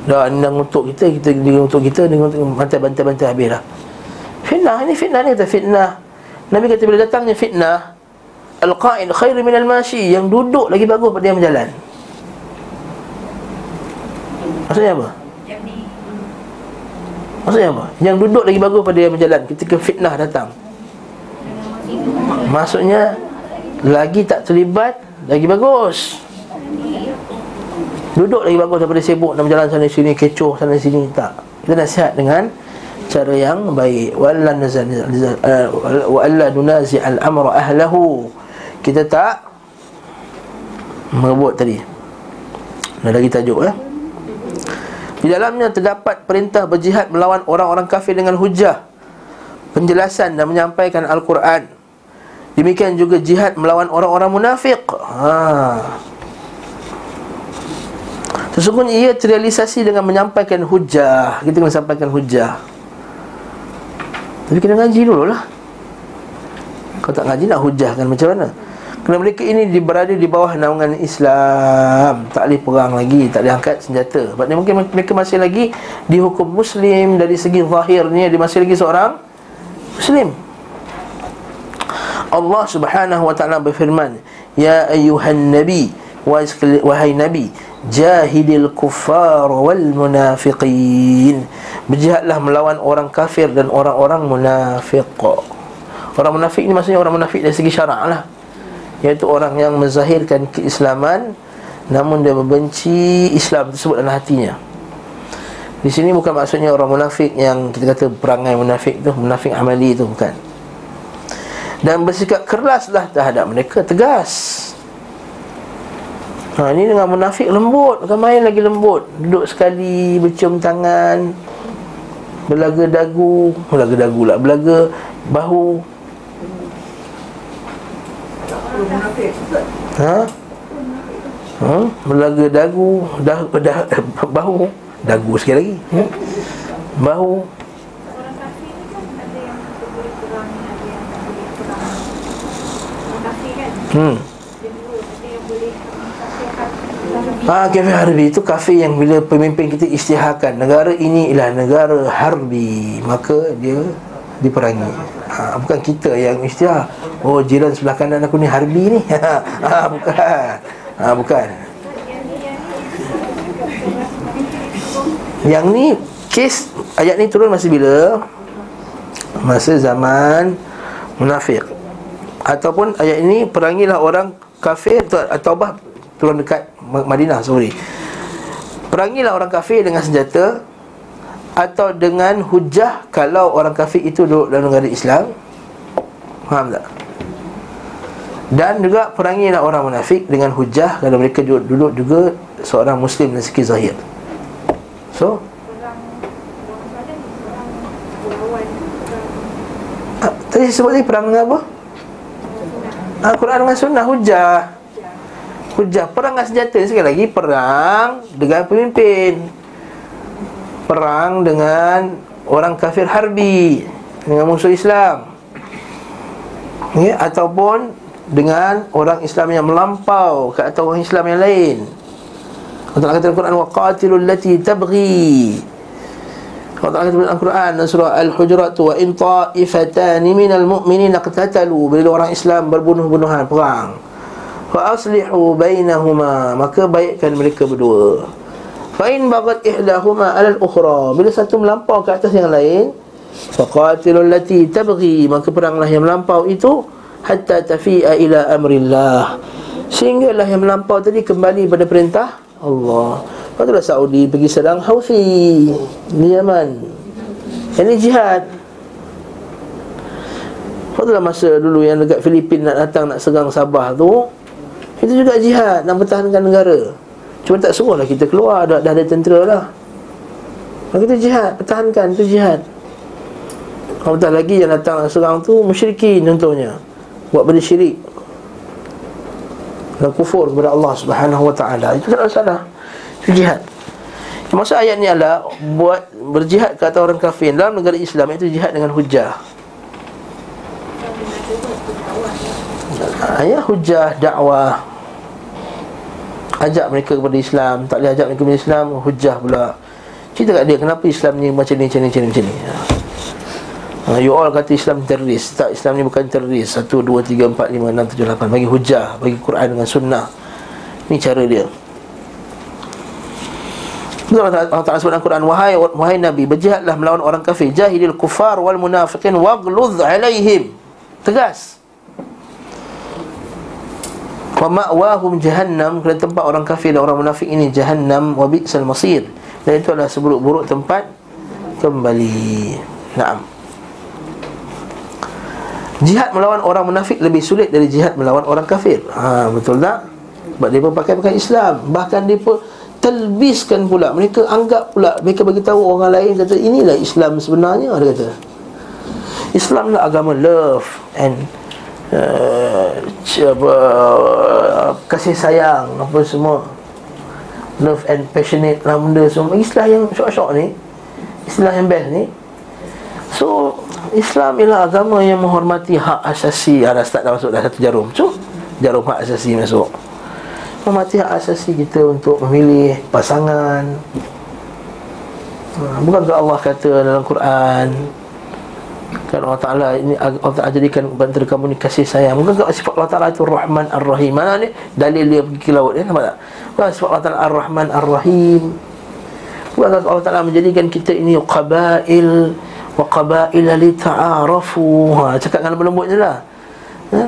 Dah anda untuk kita Kita dia untuk kita Dia untuk bantai-bantai-bantai habis lah Fitnah ini fitnah ni kata fitnah. Nabi kata bila datangnya fitnah Al-qa'id khairu minal mashi Yang duduk lagi bagus pada yang berjalan. Maksudnya apa? Maksudnya apa? Yang duduk lagi bagus pada yang berjalan Ketika fitnah datang. Maksudnya Lagi tak terlibat Lagi bagus Duduk lagi bagus daripada sibuk nak berjalan sana sini kecoh sana sini tak. Kita nasihat dengan cara yang baik. Nazal eh, nunazi al amra ahlahu. Kita tak merebut tadi. Ada lagi tajuk eh. Di dalamnya terdapat perintah berjihad melawan orang-orang kafir dengan hujah Penjelasan dan menyampaikan Al-Quran Demikian juga jihad melawan orang-orang munafik. Ha. Sesungguhnya ia terrealisasi dengan menyampaikan hujah. Kita kena sampaikan hujah. Tapi kena ngaji dulu lah. Kalau tak ngaji nak hujahkan macam mana? Kerana mereka ini berada di bawah naungan Islam Tak boleh perang lagi Tak boleh angkat senjata Sebab mungkin mereka masih lagi Dihukum Muslim Dari segi zahirnya Dia masih lagi seorang Muslim Allah subhanahu wa ta'ala berfirman Ya ayuhan nabi Wahai nabi Jahidil kuffar wal munafiqin. Berjihadlah melawan orang kafir dan orang-orang munafiq. Orang munafik ni maksudnya orang munafik dari segi syarak lah. Iaitu orang yang menzahirkan keislaman Namun dia membenci Islam tersebut dalam hatinya. Di sini bukan maksudnya orang munafik yang kita kata perangai munafik tu Munafik amali tu bukan. Dan bersikap keraslah terhadap mereka Tegas Ha, ini dengan munafik lembut. Bukan main lagi lembut. Duduk sekali Bercium tangan Belaga dagu. Belaga dagu lah. Belaga bahu. Ha? Ha? Belaga dagu dah, dah, Bahu. Dagu sekali lagi. Hmm? Bahu. Orang kafir ni kan ada yang boleh perang, ada yang tak boleh perang. Orang kafir kan, Hmm ada dua, ada yang boleh kafir harbi. Ha, kafir harbi itu kafir yang bila pemimpin kita isytiharkan Negara ini ialah negara harbi. Maka dia diperangi. Ha, Bukan kita yang isytihar. Oh jiran sebelah kanan aku ni harbi ni. Ha, Bukan. Ha, Bukan. Yang ni Kes ayat ni turun masa bila? Masa zaman Munafik Ataupun ayat ini Perangilah orang kafir Atau bah turun dekat Madinah sorry Perangilah orang kafir dengan senjata Atau dengan hujah Kalau orang kafir itu duduk dalam negara Islam Faham tak? Dan juga perangilah orang munafik dengan hujah Kalau mereka duduk, duduk juga Seorang Muslim dan sikit zahir So ah, Tadi sebut ni perang dengan apa? Al-Quran dengan sunnah hujah Hujah Perang dengan senjata. Sekali lagi Perang dengan pemimpin. Perang dengan Orang kafir harbi Dengan musuh Islam. Ya, Ataupun Dengan orang Islam yang melampau Ke atas orang Islam yang lain. Allah kata dalam Quran Waqatilul lati tabghi. Allah Ta'ala kata dalam Al-Quran dalam surah Al-Hujurat wa in ta'ifatani minal mu'minin qatatalu bila orang Islam berbunuh-bunuhan perang fa aslihu bainahuma maka baikkan mereka berdua. Fa in baghat ihdahuma 'ala al-ukhra bila satu melampau ke atas yang lain fa qatilul lati tabghi maka peranglah yang melampau itu hatta tafi'a ila amrillah. Sehinggalah yang melampau tadi kembali pada perintah Allah. Lepas itulah Saudi pergi serang Houthi Di Yaman. Ini jihad. Lepas itulah masa dulu yang dekat Filipin nak datang nak serang Sabah tu Itu juga jihad nak pertahankan negara. Cuma tak semua lah kita keluar dah, dah ada tentera lah. Maka itu jihad, pertahankan itu jihad. Apatah lagi yang datang nak serang tu Musyrikin contohnya. Buat benda syirik. Dan kufur kepada Allah subhanahu wa ta'ala. Itu tak salah Itu jihad. Maksud ayat ni adalah Buat berjihad ke atas orang kafir Dalam negara Islam itu jihad dengan hujah Ayat hujah dakwah. Ajak mereka kepada Islam. Tak boleh ajak mereka kepada Islam Hujah pula. Cerita kat dia Kenapa Islam ni macam ni Macam ni Macam ni, macam ni. Ha, You all kata Islam teroris. Tak Islam ni bukan teroris. Satu, dua, tiga, empat, lima, enam, tujuh, lapan. Bagi hujah Bagi Quran dengan sunnah. Ni cara dia. Allah Ta'ala sebut dalam Quran Wahai, wahai Nabi Berjihadlah melawan orang kafir. Jahilil kufar wal munafiqin Wagludh alaihim. Tegas Wa ma'wahum jahannam Kerana tempat orang kafir dan orang munafik ini Jahannam wa bi'sal masir. Dan itu adalah seburuk-buruk tempat Kembali. Naam. Jihad melawan orang munafik lebih sulit dari jihad melawan orang kafir. Ha, Betul tak? Sebab dia pun pakai pakai Islam. Bahkan pun telbiskan pula. Mereka anggap pula Mereka bagi tahu orang lain kata inilah Islam sebenarnya Dia kata. Islam adalah agama love and uh, apa, kasih sayang apa semua. Love and passionate lah benda semua. Istilah yang syok-syok ni istilah yang best ni. So Islam ialah agama yang menghormati hak asasi ada start dah masuk dah satu jarum. So jarum hak asasi masuk. Menghormati hak asasi kita untuk memilih pasangan. Ha, Bukankah Allah kata dalam Quran Kan Allah Ta'ala ini Allah Ta'ala jadikan antara kamu ni kasih sayang. Bukankah sifat Allah Ta'ala itu Rahman Ar-Rahim. Mana ni? Dalil dia pergi ke laut ni Nampak tak? Bukan sifat Allah Ta'ala Ar-Rahman Ar-Rahim? Bukankah Allah Ta'ala menjadikan kita ini Qabail Wa qabaila li ta'arafu. Ha, Cakap dengan lembut je lah. Ha?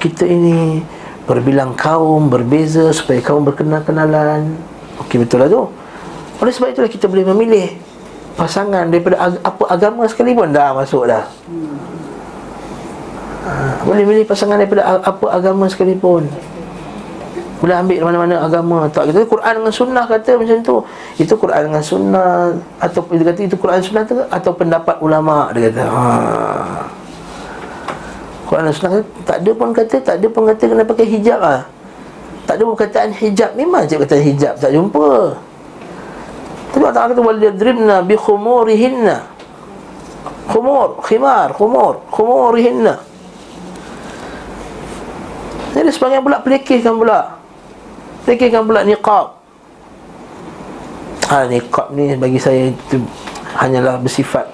Kita ini Berbilang kaum Berbeza Supaya kaum berkenal-kenalan. Okey betul lah tu. Oleh sebab itulah kita boleh memilih pasangan daripada ag- apa agama sekalipun dah masuk dah. Ha, boleh pilih pasangan daripada ag- apa agama sekalipun. Boleh ambil mana-mana agama. Tak kita Quran dengan sunnah kata macam tu. Itu Quran dengan sunnah Atau dia kata itu Quran sunnah tu Atau pendapat ulama' Dia kata. Ha. Quran dan sunnah kata, Tak ada pun kata Tak ada pun kata kena pakai hijab lah. Tak ada perkataan hijab. Memang je kata hijab Tak jumpa tapi Allah kata Walidribna bi khumurihinna Khumur, khimar, khumur Khumurihinna. Jadi sebagian pula pelekehkan pula. Pelekehkan pula niqab. Ha, niqab ni bagi saya itu Hanyalah bersifat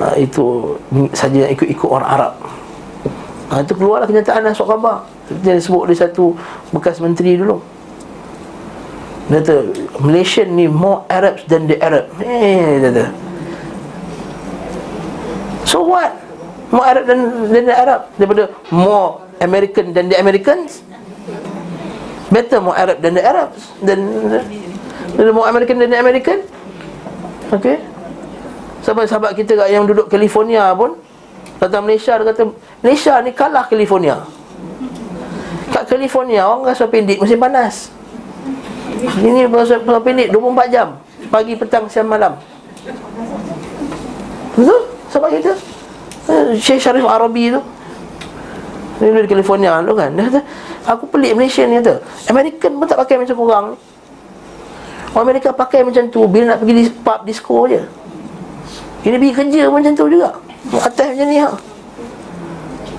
ha, Itu saja ikut-ikut orang Arab. Ha, Itu keluarlah kenyataan Asok khabar. Dia sebut oleh satu bekas menteri dulu dia kata Malaysian ni more Arabs than the Arab. Eh dia kata So what? More Arab than, than the Arab? Daripada more American than the Americans? Better more Arab than the Arabs Than Than more American than the American? Okay. Sahabat-sahabat kita yang duduk California pun Datang Malaysia dia kata Malaysia ni kalah California. Kat California orang rasa pendek musim panas ini pasal pasal pendek 24 jam. Pagi, petang, siang, malam. Betul? Sebab kita eh, Syekh Syarif Arabi tu. Dia di California tu kan. Dia kata Aku pelik Malaysia ni kata. American pun tak pakai macam korang ni. Orang Amerika pakai macam tu Bila nak pergi di pub disco je. Ini pergi kerja macam tu juga. Atas macam ni ha.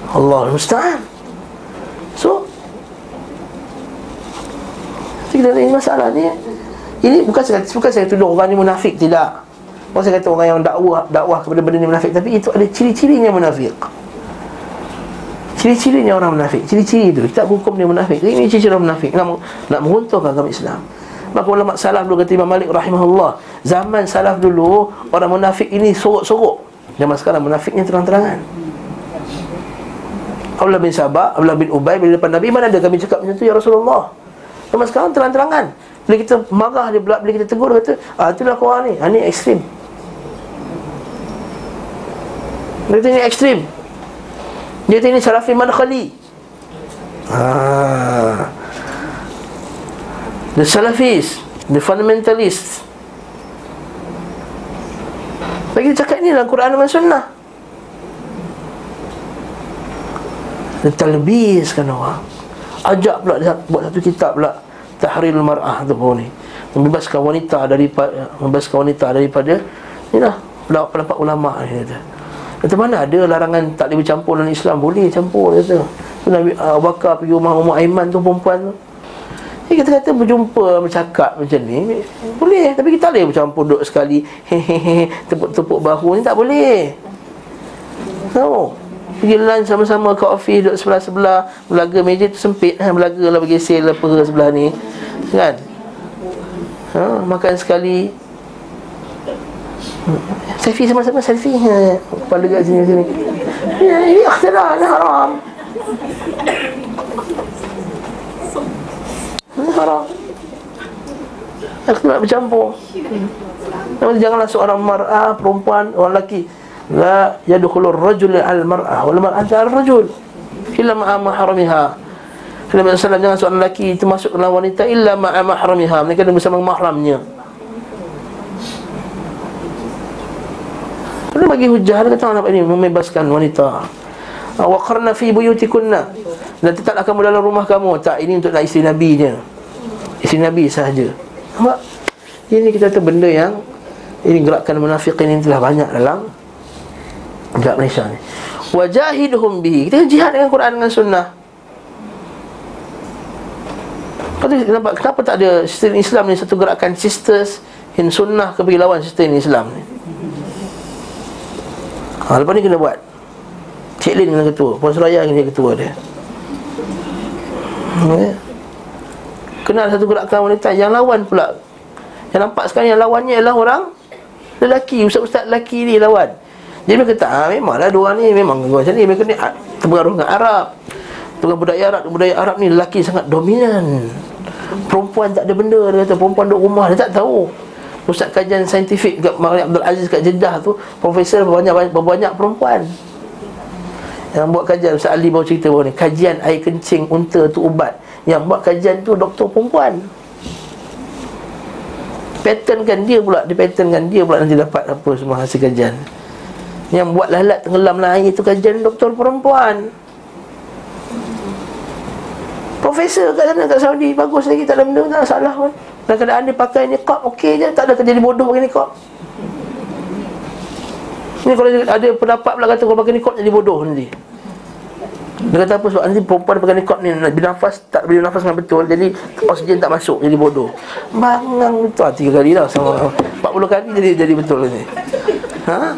Allah Musta'an So kita ini masalah ni ini bukan saya bukan saya tuduh orang ni munafik tidak. Bukan saya kata orang yang dakwah dakwah kepada benda ni munafik tapi itu ada ciri-cirinya munafik. Ciri-cirinya orang munafik ciri-ciri itu. Kita hukum dia munafik. Ini ciri-ciri orang munafik. Nak nak meruntuhkan agama Islam. Maka ulama salaf dulu kata Imam Malik rahimahullah zaman salaf dulu orang munafik ini sorok-sorok. Zaman sekarang munafiknya terang-terangan. Abdullah bin Sabah, Abdullah bin Ubay bila depan Nabi mana ada kami cakap macam tu ya Rasulullah Cuma sekarang terang-terangan. Bila kita marah dia pula Bila kita tegur dia kata Ah itulah korang ni. Ah ni ekstrim. Dia kata ni ekstrim. Dia kata ni salafi madkhali Ah, The salafis The fundamentalist Bagi dia cakap ni dalam Quran dan Sunnah. Dia talbiskan orang Ajak pula buat satu kitab pula Tahrirul Mar'ah tu pun ni. Membebaskan wanita daripada Membebaskan wanita daripada Inilah pendapat ulama' ni kata. Kata mana ada larangan tak boleh bercampur dalam Islam? Boleh campur kata. Tu Nabi Abu Bakar pergi rumah Umar Aiman tu perempuan tu. Dia kata kata berjumpa bercakap macam ni Boleh. Tapi kita boleh bercampur duduk sekali Hehehe Tepuk-tepuk bahu ni tak boleh. Tahu Pergi lunch sama-sama ke office Duduk sebelah-sebelah. Belaga meja tu sempit. Ha, Belaga lah bergeser lah Perah sebelah ni. Kan? Ha, Makan sekali. Selfie sama-sama selfie. Ha, Kepala kat sini-sini ya, Ini akhtirah Ini haram. Ini haram. Aku nak bercampur. Janganlah seorang mar'ah Perempuan, orang lelaki La yadkhulur rajul al mar'ah Wal mar'ah al rajul Illa ma'a mahramiha. Nabi SAW jangan seorang lelaki itu masuk dalam wanita Illa ma'a mahramiha. Mereka ada bersama mahramnya. Dia bagi hujah Dia kata apa ini? Membebaskan wanita. Waqarna fi buyutikunna. Dan tetaplah kamu dalam rumah kamu. Tak, ini untuk nak isteri Nabi je Isteri Nabi sahaja. Nampak? Ini kita kata benda yang Ini gerakan munafiqin ini telah banyak dalam Dekat Malaysia ni. Wajahidhum bihi. Kita jihad dengan Quran dengan sunnah. Kenapa, kenapa tak ada sistem Islam ni Satu gerakan sisters In sunnah ke pergi lawan sistem Islam ni. Ha, Lepas ni kena buat. Cik Lin kena ketua Puan Suraya kena ketua dia. Ya. Kena satu gerakan wanita Yang lawan pula. Yang nampak sekarang yang lawannya adalah orang Lelaki, ustaz-ustaz lelaki ni lawan Jadi mereka kata, ah, memanglah dua ni Memang macam ni, mereka ni ah, terpengaruh dengan Arab. Dengan budaya Arab Budaya Arab ni lelaki sangat dominan. Perempuan tak ada benda Dia kata perempuan duduk rumah Dia tak tahu. Pusat kajian saintifik kat Malik Abdul Aziz kat Jeddah tu Profesor berbanyak, berbanyak perempuan. Yang buat kajian Ustaz Ali baru cerita baru ni Kajian air kencing unta tu ubat. Yang buat kajian tu doktor perempuan. Pattern kan dia pula Dia pattern kan dia pula nanti dapat apa semua hasil kajian Yang buat lalat tenggelam air tu kajian doktor perempuan. Profesor kat sana kat Saudi Bagus lagi tak ada benda Tak ada salah pun. Dan keadaan dia pakai niqab Okey je Tak ada jadi bodoh pakai niqab Ni kalau ada pendapat pula kata Kalau pakai niqab jadi bodoh nanti. Dia kata apa sebab nanti perempuan pakai niqab ni Bernafas Tak boleh nafas dengan betul Jadi oksigen tak masuk Jadi bodoh. Bangang betul ha, Tiga kali lah sama. 40 kali jadi jadi betul ni. Ha?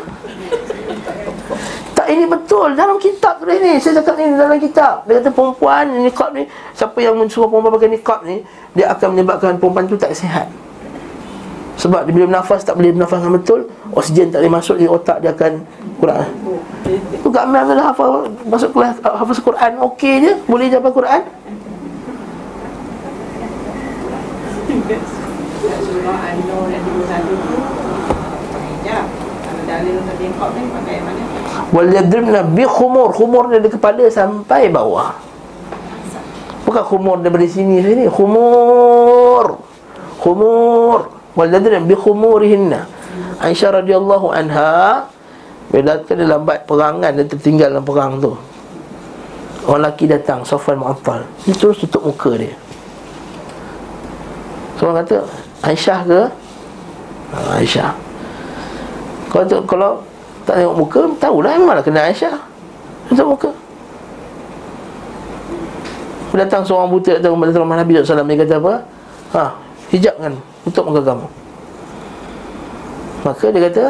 Ini betul dalam kitab tu ni. Saya cakap ni dalam kitab. Dia kata perempuan niqab ni siapa yang mensuruh perempuan pakai niqab ni dia akan menyebabkan perempuan tu tak sihat. Sebab dia bila bernafas tak boleh bernafas dengan betul, oksigen tak boleh masuk di otak dia akan kurang. Tu kat Amir adalah hafal masuk kelas hafal Quran okey je, boleh je hafal Quran. 21 tu pakai hijab. Wal yadribna bi khumur, khumur dari kepala sampai bawah. Bukan khumur daripada sini sini, khumur. Khumur. Wal yadribna bi khumurihinna. Aisyah radhiyallahu anha bila dia lambat perangan dia tertinggal dalam perang tu. Orang lelaki datang, Safwan Mu'attal. Dia terus tutup muka dia. Orang kata, Aisyah ke? Ha, Aisyah. Kalau tu, kalau tak tengok muka Tahulah memanglah kena Aisyah. Tengok muka. Datang seorang buta Datang datang rumah Nabi SAW Dia kata apa? Ha, Hijab kan? Tutup muka kamu. Maka dia kata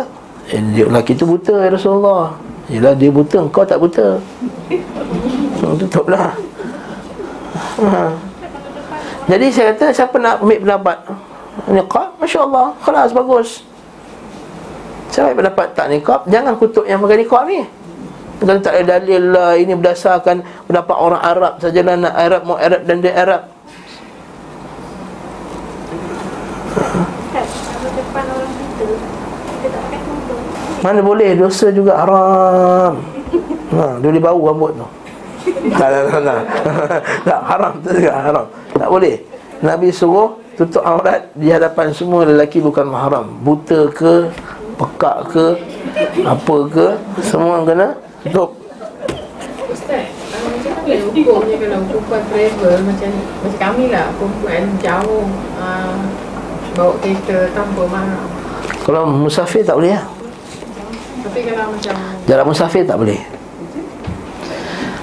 eh, Dia lelaki tu buta ya Rasulullah. Yelah dia buta. Kau tak buta. Hmm, Tutuplah. Ha. Jadi saya kata Siapa nak ambil pendapat? Niqab? Masya Allah. Kelas bagus Yang pendapat tak niqab Jangan kutuk yang pakai niqab ni. Kalau tak ada dalil lah Ini berdasarkan pendapat orang Arab saja lah Nak Arab mau Arab dan dia Arab. Mana boleh dosa juga haram. Ha, Dia boleh bau rambut tu. Tak tak tak tak, tak haram tu juga haram. Tak boleh. Nabi suruh tutup aurat Di hadapan semua lelaki bukan mahram Buta ke Pekak ke Apa ke Semua kena tutup Ustaz, uh, macam mana hukumnya kalau perempuan travel macam macam kami lah, perempuan jauh uh, bawa kereta tanpa mahram. Kalau musafir tak boleh lah Tapi kalau macam Jarak musafir tak boleh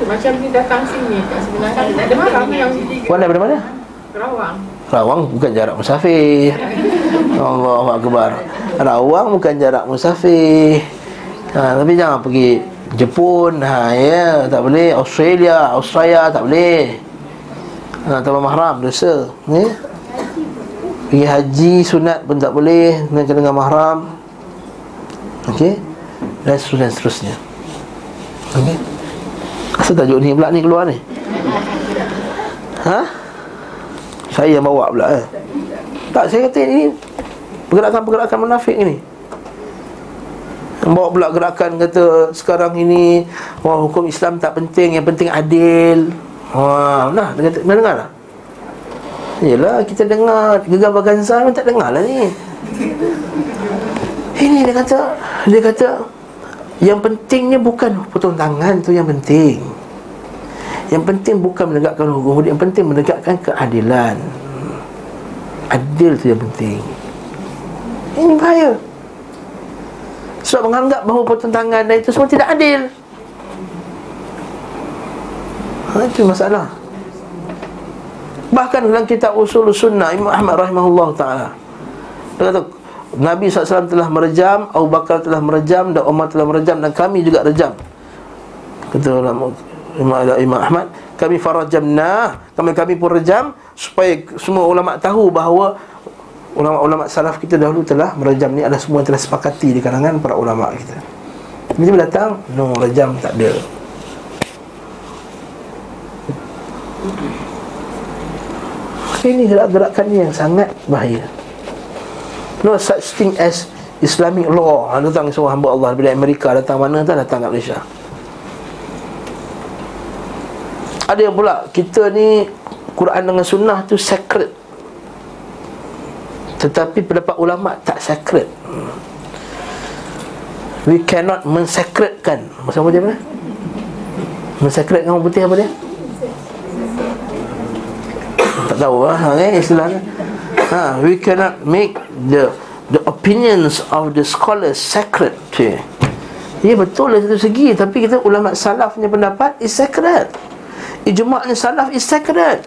macam dia datang sini kat sebenarnya tak ada mahram yang Puan daripada mana? Kerawang. Rawang bukan jarak musafir Allahu Akbar Rawang bukan jarak musafir. Ha, Tapi jangan pergi Jepun. Ha, ya, Tak boleh. Australia Australia tak boleh. Ha, Tanpa mahram Dosa ni Pergi haji sunat pun tak boleh. Dengan dengan mahram. Okey Dan seterusnya, seterusnya. Okey Asal tajuk ni pula ni keluar ni? Ha? Saya yang bawa pula eh. Tak saya kata ini Pergerakan-pergerakan munafik ini Bawa pula gerakan kata Sekarang ini Wah hukum Islam tak penting Yang penting adil. Wah, nah, dia kata, dengar tak? Yelah, kita dengar. Gegar Baganza tak dengar lah ni. Ini dia kata Dia kata Yang pentingnya bukan potong tangan tu yang penting. Yang penting bukan menegakkan hukum Yang penting menegakkan keadilan. Adil tu yang penting Ini bahaya. Sebab menganggap bahawa potong tangan dan itu semua tidak adil. Ha, Itu masalah. Bahkan dalam kitab usul sunnah Imam Ahmad rahimahullah ta'ala Dia kata Nabi SAW telah merejam Abu Bakar telah merejam Dan Umar telah merejam Dan kami juga rejam. Kata ulama Imam Ahmad Kami farajamna Kami kami pun rejam Supaya semua ulama tahu bahawa Ulama-ulama salaf kita dahulu telah merejam ni adalah semua telah sepakati di kalangan para ulama kita. Bila datang, no rejam tak ada. Ini gerak-gerakan yang sangat bahaya. No such thing as Islamic law. Ha, Datang seorang hamba Allah. Dari Amerika datang mana tak datang kat Malaysia. Ada yang pula Kita ni Quran dengan sunnah tu sacred Tetapi pendapat ulama' tak sacred We cannot mensacredkan Maksud apa dia mana? Mensacredkan orang putih apa dia? tak tahu lah ha, eh, ha, we cannot make the the opinions of the scholars sacred cik. Ya betul dari satu segi Tapi kita ulama salaf punya pendapat is sacred Ijma'nya salaf is sacred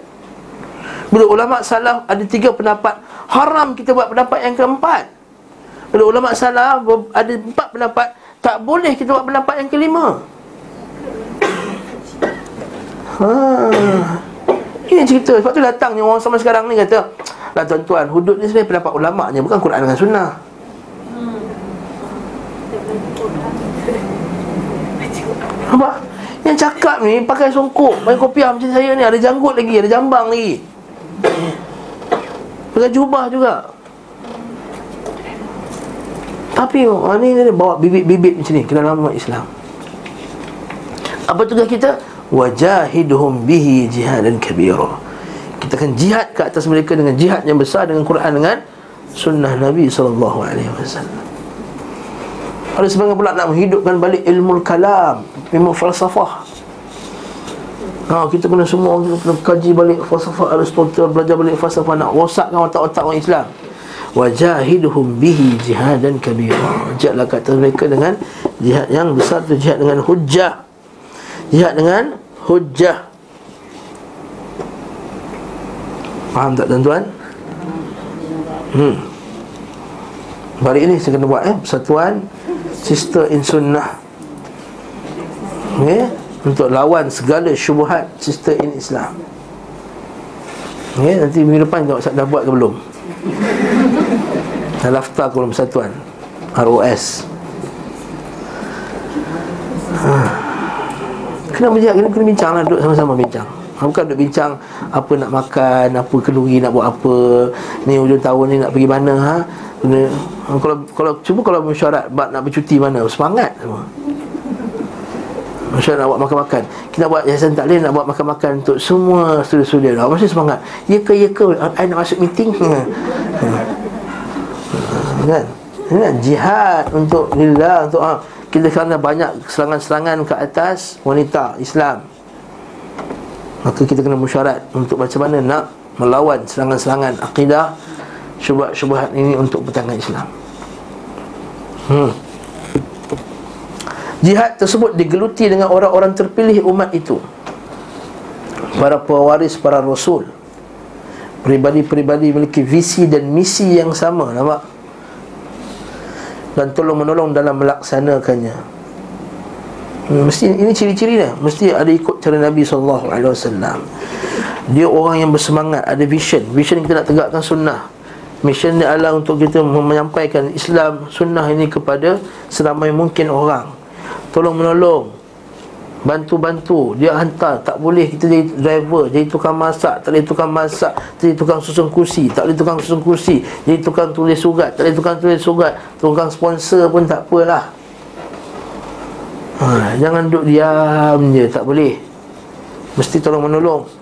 Bila ulama salaf ada tiga pendapat Haram kita buat pendapat yang keempat. Bila ulama salaf ada empat pendapat Tak boleh kita buat pendapat yang kelima. Haa ini cerita. Sebab tu datang ni orang sama sekarang ni kata Lah tuan-tuan Hudud ni sebenarnya pendapat ulama' ni Bukan Quran dengan sunnah. Apa? Yang cakap ni pakai songkok Pakai kopiah macam saya ni Ada janggut lagi Ada jambang lagi Pakai jubah juga. Tapi oh, ni dia bawa bibit-bibit macam ni Ke dalam umat Islam. Apa tugas kita? wajahidhum bihi jihadan kabira. Kita akan jihad ke atas mereka dengan jihad yang besar dengan Quran dengan sunnah Nabi wasallam. Ada sebagian pula nak menghidupkan balik ilmu kalam ilmu falsafah Ha, kita kena semua kita kena kaji balik falsafah Aristotle belajar balik falsafah nak rosakkan otak-otak orang Islam. Wajahidhum bihi jihadan kabira. Jihadlah kat atas mereka dengan jihad yang besar tu jihad dengan hujjah. Jihad dengan hujjah. Faham tak tuan-tuan? Hmm. Hari ini saya kena buat eh Persatuan Sister in Sunnah okay? Untuk lawan segala syubuhat Sister in Islam. Okay? Nanti minggu depan tengok dah buat ke belum? Dah laftar ke belum persatuan ROS Haa Kena berjihad, kena, kena bincang lah Duduk sama-sama bincang. Ha, Bukan duduk bincang Apa nak makan Apa kenduri nak buat apa Ni hujung tahun ni nak pergi mana ha? Kena, ha, kalau, kalau Cuba kalau mesyuarat Nak bercuti mana? Semangat semua Masyarakat nak buat makan-makan. Kita buat yayasan taklim Nak buat makan-makan Untuk semua studio-studio Nak Mesti semangat? Ya ke ya ke I nak masuk meeting. Ha. Ha. Kan? Kan? Jihad Untuk Lillah Untuk ha kita kerana banyak serangan-serangan ke atas wanita Islam. Maka kita kena musyarat untuk macam mana nak melawan serangan-serangan akidah syubhat-syubhat ini untuk pertahanan Islam. Hmm. Jihad tersebut digeluti dengan orang-orang terpilih umat itu para pewaris para rasul peribadi-peribadi memiliki visi dan misi yang sama nampak dan tolong menolong dalam melaksanakannya. Mesti ini ciri-ciri dia. Mesti ada ikut cara Nabi wasallam. Dia orang yang bersemangat, ada vision. Vision kita nak tegakkan sunnah. Mission dia adalah untuk kita menyampaikan Islam sunnah ini kepada seramai mungkin orang. Tolong menolong. Bantu-bantu. Dia hantar. Tak boleh kita jadi driver Jadi tukang masak. Tak boleh tukang masak Jadi tukang susun kursi. Tak boleh tukang susun kursi Jadi tukang tulis surat. Tak boleh tukang tulis surat. Tukang sponsor pun tak apalah. Ha, Jangan duduk diam je. Tak boleh. Mesti tolong menolong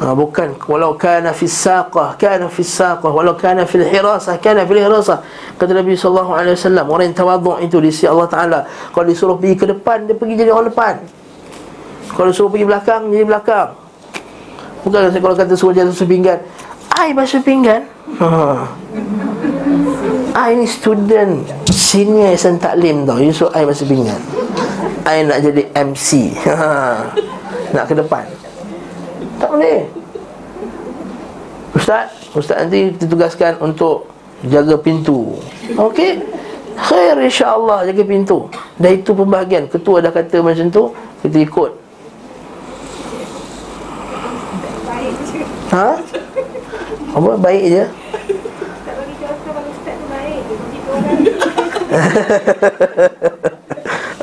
ha, Bukan. Walau kana fis saqah Kana fis saqah. Walau kana fil hirasah Kana fil hirasah. Kata Nabi SAW Orang yang tawaduk itu Di sisi Allah Ta'ala. Kalau disuruh pergi ke depan Dia pergi jadi orang depan. Kalau disuruh pergi belakang Jadi belakang. Bukan kalau kata suruh jatuh sepinggan I basuh pinggan. Ha. I ni student Senior Yayasan Taklim tau. You suruh I basuh pinggan. I nak jadi MC ha. Nak ke depan Tak boleh Ustaz Ustaz nanti ditugaskan untuk Jaga pintu Okey Khair insyaAllah jaga pintu Dah itu pembahagian Ketua dah kata macam tu Kita ikut. Ha? Apa? Baik je Tak bagi contoh kalau ustaz tu baik.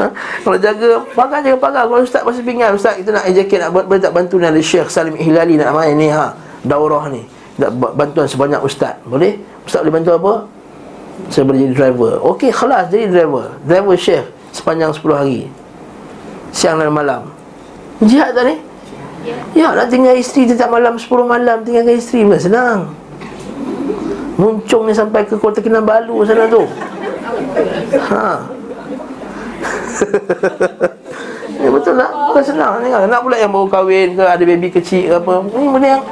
Ha? Kalau jaga Pagar jaga pagar. Kalau ustaz masih pinggan Ustaz kita nak ejaket Nak boleh tak bantu ni Ada Syekh Salim Ihlali Nak main ni ha? Daurah ni. Nak ba- bantuan sebanyak ustaz. Boleh? Ustaz boleh bantu apa? Saya boleh jadi driver. Okey kelas jadi driver. Driver Syekh Sepanjang 10 hari. Siang dan malam. Jihad tak ni? Ya nak tinggal isteri Tetap malam 10 malam Tinggalkan isteri Bukan senang. Muncung ni sampai ke Kota Kinabalu sana tu. Ha Ya betul tak? Bukan senang ni kan. Nak pula yang baru kahwin ke Ada baby kecil ke apa. Ni benda yang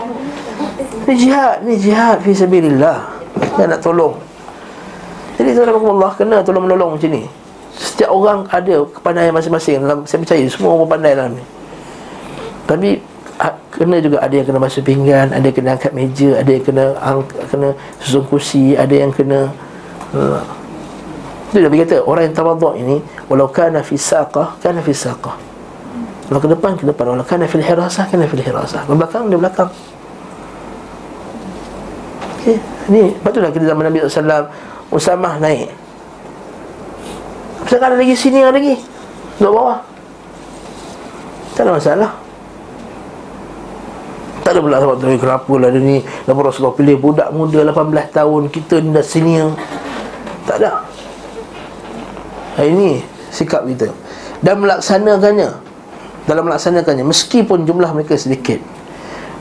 Ni jihad Ni jihad Fi sabilillah. Yang nak tolong. Jadi tuan Allah Kena tolong menolong macam ni. Setiap orang ada Kepandaian masing-masing. Dalam, Saya percaya Semua orang pandai dalam ni. Tapi ha- Kena juga ada yang kena basuh pinggan Ada yang kena angkat meja Ada yang kena ang, Kena susun kursi Ada yang kena uh, itu Nabi kata orang yang tawaduk ini walau kana fi saqah kana fi saqah. Kalau ke depan ke depan walau kana fil hirasah kana fil hirasah. Ke belakang dia belakang. Okey, ni patutlah kita zaman Nabi SAW Usamah naik. Pasal ada lagi sini ada lagi. Duduk bawah. Tak ada masalah. Tak ada pula sebab tu kenapa lah dia ni Kenapa Rasulullah pilih budak muda 18 tahun Kita ni dah senior Tak ada ini sikap kita. Dan melaksanakannya. Dalam melaksanakannya Meskipun jumlah mereka sedikit.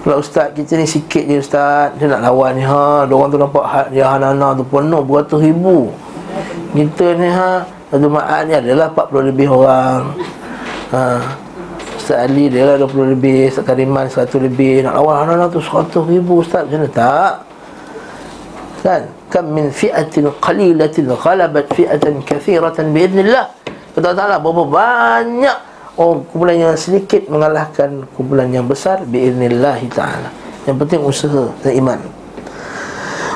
Kalau ustaz kita ni sikit je ustaz. Dia nak lawan ni ha. Diorang tu nampak ha, Dia Hanana tu penuh beratus ribu. Kita ni ha Satu ma'at ni adalah 40 lebih orang. Ha. Ustaz Ali dia lah 20 lebih. Ustaz Kariman 100 lebih. Nak lawan Hanana tu 100 ribu ustaz. Macam mana tak? Kan kam min fi'atin qalilatin ghalabat fi'atan kathiratan biidznillah kata Taala berapa banyak orang kumpulan yang sedikit mengalahkan kumpulan yang besar biidznillah taala yang penting usaha dan iman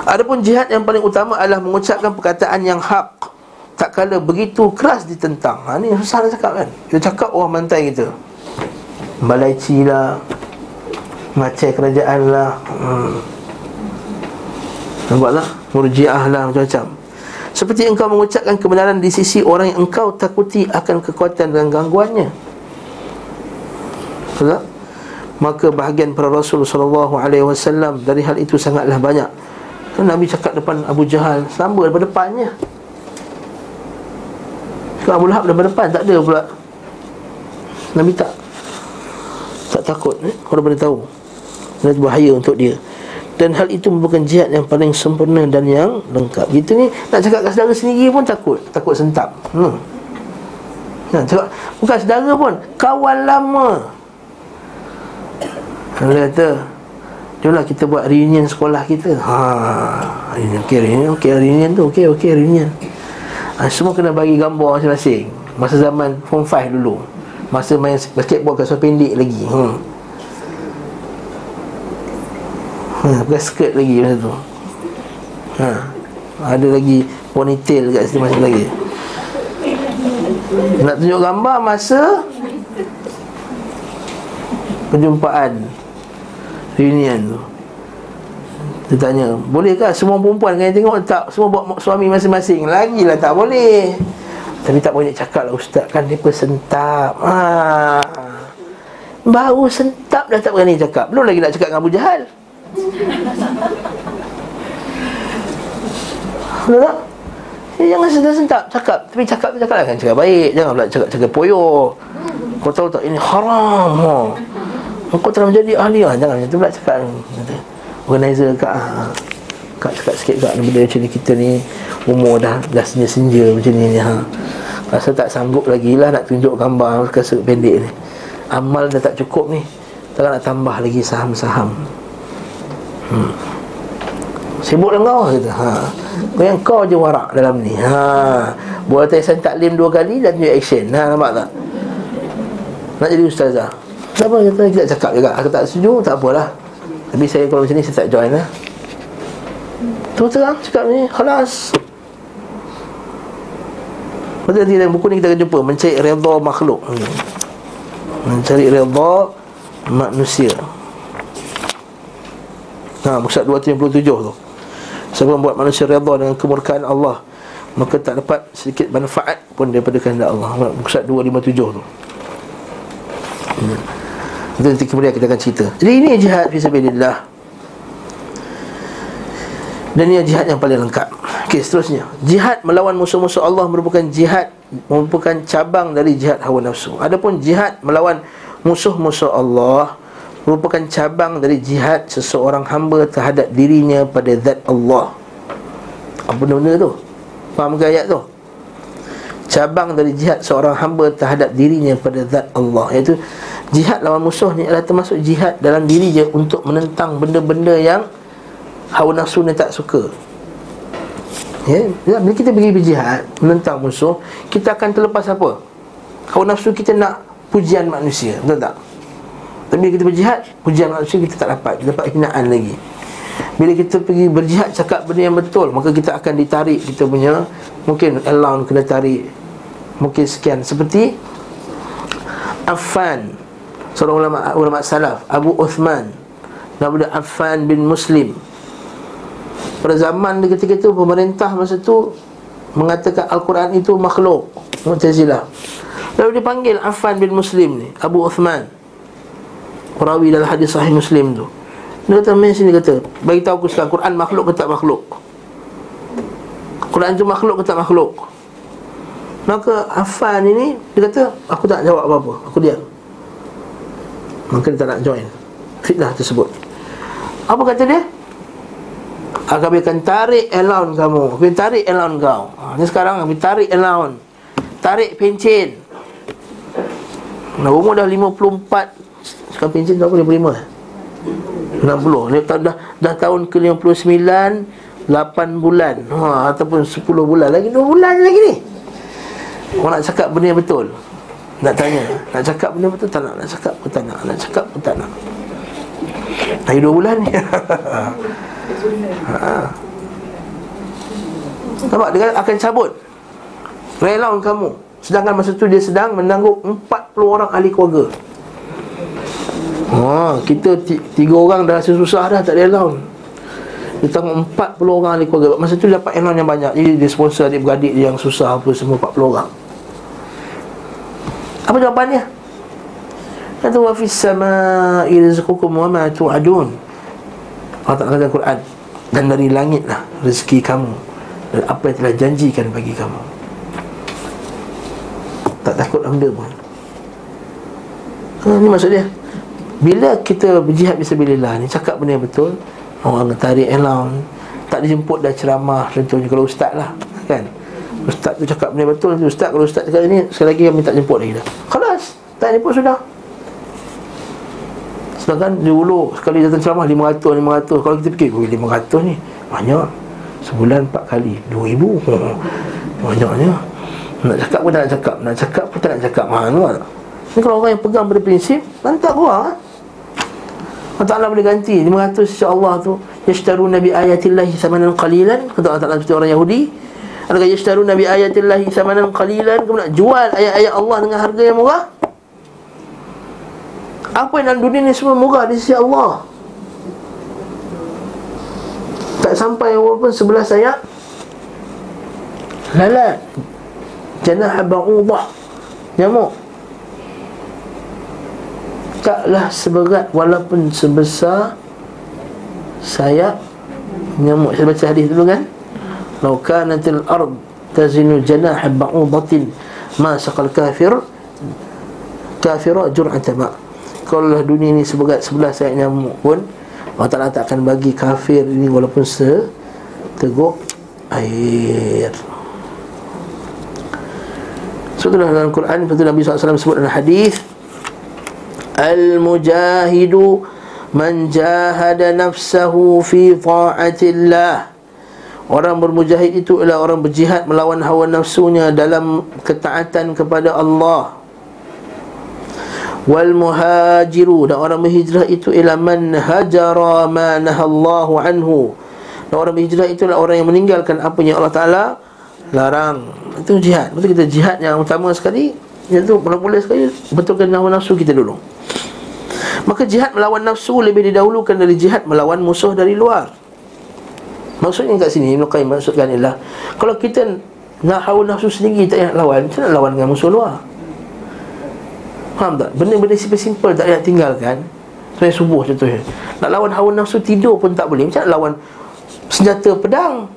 Adapun jihad yang paling utama adalah mengucapkan perkataan yang hak tak kala begitu keras ditentang. Ha ni susah nak cakap kan. Kita cakap orang mantai kita. Balai lah Macai kerajaan lah hmm. Nampaklah Murjiah lah macam-macam. Seperti engkau mengucapkan kebenaran di sisi orang yang engkau takuti akan kekuatan dan gangguannya. Tak? Maka bahagian para Rasul SAW Dari hal itu sangatlah banyak. Kan Nabi cakap depan Abu Jahal Sama daripada depannya. Kalau Abu Lahab daripada depan Tak ada pula. Nabi tak Tak takut eh? Orang boleh tahu. Bahaya untuk dia dan hal itu merupakan jihad yang paling sempurna dan yang lengkap. Kita ni nak cakap kat saudara sendiri pun takut, takut sentap. Hmm. Nah, cakap bukan saudara pun, kawan lama. Dia kata, Jomlah kita buat reunion sekolah kita. Ha, reunion, okey reunion, okey reunion tu, okey okey reunion. Ha, semua kena bagi gambar masing-masing. Masa zaman form 5 dulu. Masa main basketball kat pendek lagi. Hmm. Ha, pakai skirt lagi masa tu. Ha. Ada lagi ponytail kat situ masih lagi. Nak tunjuk gambar masa perjumpaan reunion tu. Dia tanya, bolehkah semua perempuan kena tengok tak semua buat suami masing-masing? Lagilah tak boleh. Tapi tak boleh cakap lah ustaz kan dia sentap. Ha. Baru sentap dah tak berani cakap. Belum lagi nak cakap dengan Abu Jahal. Betul tak? Eh, jangan sentak-sentak. Cakap. Tapi cakap tu cakap lah. Kan cakap baik. Jangan pula cakap, cakap poyo Kau tahu tak ini haram ha. Engkau telah menjadi ahli lah Jangan macam tu pula cakap. Kata, Organizer kat ah, Kak cakap sikit kat benda macam ni Kita ni umur dah Dah senja-senja macam ni, ni ha. Rasa tak sanggup lagi lah Nak tunjuk gambar Kasut pendek ni. Amal dah tak cukup ni. Takkan nak tambah lagi saham-saham hmm. Sibuk dengan kau kata. Ha. Kau yang kau je warak dalam ni. Ha. Buat tesan taklim dua kali dan tunjuk action. Ha, nampak tak? Nak jadi ustazah. Siapa kata kita cakap juga. Aku tak setuju, tak apalah. Tapi saya kalau macam ni saya tak join lah. Terus terang cakap ni, khalas. Betul nanti dalam buku ni kita akan jumpa Mencari redha makhluk hmm. Mencari redha manusia Nah, Musa 257 tu. Siapa membuat manusia redha dengan kemurkaan Allah Maka tak dapat sedikit manfaat pun daripada kehendak Allah. Musa 257 tu. Hmm. Itu nanti kemudian kita akan cerita. Jadi ini jihad fisabilillah dan ini jihad yang paling lengkap. Okey, seterusnya. Jihad melawan musuh-musuh Allah merupakan jihad Merupakan cabang dari jihad hawa nafsu. Adapun jihad melawan musuh-musuh Allah Merupakan cabang dari jihad seseorang hamba terhadap dirinya pada zat Allah Apa benda-benda tu? Faham ke ayat tu? Cabang dari jihad seorang hamba terhadap dirinya pada zat Allah Iaitu jihad lawan musuh ni adalah termasuk jihad dalam diri dia Untuk menentang benda-benda yang hawa nafsu ni tak suka Ya, bila kita pergi berjihad menentang musuh, kita akan terlepas apa? Hawa nafsu kita nak pujian manusia, betul tak? Tapi bila kita berjihad, pujian manusia kita tak dapat, kita dapat hinaan lagi. Bila kita pergi berjihad cakap benda yang betul, maka kita akan ditarik kita punya mungkin allowance kena tarik. Mungkin sekian seperti Affan seorang ulama ulama salaf Abu Uthman nama Affan bin Muslim pada zaman ketika itu pemerintah masa itu mengatakan Al-Quran itu makhluk Mu'tazilah. Lalu dipanggil Affan bin Muslim ni, Abu Uthman. Perawi dalam hadis sahih Muslim tu. Dia kata, main sini kata, bagi tahu aku sekarang Quran makhluk ke tak makhluk? Quran itu makhluk ke tak makhluk? Maka Affan ini dia kata, aku tak jawab apa-apa, aku diam. Maka dia tak nak join fitnah tersebut. Apa kata dia? Kami akan tarik allowance kamu Kami tarik allowance kau ha, Ni sekarang kami tarik allowance Tarik pencen Nah, umur dah 54 Sekarang pencen berapa? 55 60 Ni dah, dah, dah tahun ke 59 8 bulan. Ha, Ataupun 10 bulan Lagi. 2 bulan lagi ni. Orang nak cakap benda yang betul. Nak tanya Nak cakap benda betul tak nak? Nak cakap pun tak nak. Nak cakap pun tak nak. Lagi 2 bulan ni. Ha. Nampak? Dia akan cabut. Relaun kamu. Sedangkan masa tu dia sedang menanggung 40 orang ahli keluarga Ha, kita tiga orang dah rasa susah dah tak ada allowance. Dia tanggung 40 orang ahli keluarga. Masa tu dapat allowance yang banyak. Jadi dia sponsor adik-beradik dia yang susah apa semua 40 orang. Apa jawapannya? Kata wa fis sama'i rizqukum wa ma tu'adun. Allah Ta'ala kata Quran Dan dari langit lah rezeki kamu Dan apa yang telah janjikan bagi kamu. Tak takut benda pun. Ha, Ini maksud dia Bila kita berjihad bisabilillah ni Cakap benda yang betul Orang tarik allowance Tak dijemput dah ceramah Contohnya kalau ustaz lah Kan? Ustaz tu cakap benda betul Ustaz kalau ustaz cakap ini Sekali lagi kami tak jemput lagi dah. Kelas Tak jemput sudah. Sedangkan dulu sekali datang ceramah 500 500 kalau kita fikir oh, 500 ni banyak. Sebulan 4 kali 2000 oh, banyaknya. Nak cakap pun tak nak cakap. Nak cakap pun tak nak cakap. Ha tu ni kalau orang yang pegang pada prinsip lantak gua Allah Ta'ala boleh ganti. 500 insya-Allah tu. Yashtaru nabi ayatillahi thamanan qalilan. Kata Allah Ta'ala seperti orang Yahudi. Adakah yashtaru nabi ayatillahi thamanan qalilan. Kemudian jual ayat-ayat Allah dengan harga yang murah? Apa yang dalam dunia ni semua murah di sisi Allah? Tak sampai walaupun sebelah saya Lalat. Janah ba'udah. Nyamuk Taklah seberat walaupun sebesar Sayap Nyamuk. Saya baca hadis dulu kan? Lau kanatil ard Tazinu janah ba'udatin Ma saqal kafir Kafirah jur'ata ma' Kalau dunia ni seberat sebelah sayap nyamuk pun Allah Ta'ala tak akan bagi kafir ini walaupun se teguk air. So itulah dalam Quran Nabi SAW sebut dalam hadis Al-mujahidu Man jahada nafsahu fi ta'atillah Orang bermujahid itu adalah orang berjihad melawan hawa nafsunya dalam ketaatan kepada Allah. Wal muhajiru dan orang berhijrah itu ialah man hajara ma nahallahu anhu. Dan orang berhijrah itu adalah orang yang meninggalkan apa yang Allah Taala larang. Itu jihad. Betul kita jihad yang utama sekali iaitu mula-mula sekali betulkan hawa nafsu kita dulu. Maka jihad melawan nafsu lebih didahulukan dari jihad melawan musuh dari luar. Maksudnya kat sini Ibn Qayyim maksudkan ialah Kalau kita nak hawa nafsu sendiri tak nak lawan Macam nak lawan dengan musuh luar. Faham tak? Benda-benda simple-simple tak nak tinggalkan. Saya subuh contohnya. Nak lawan hawa nafsu tidur pun tak boleh. Macam nak lawan senjata pedang?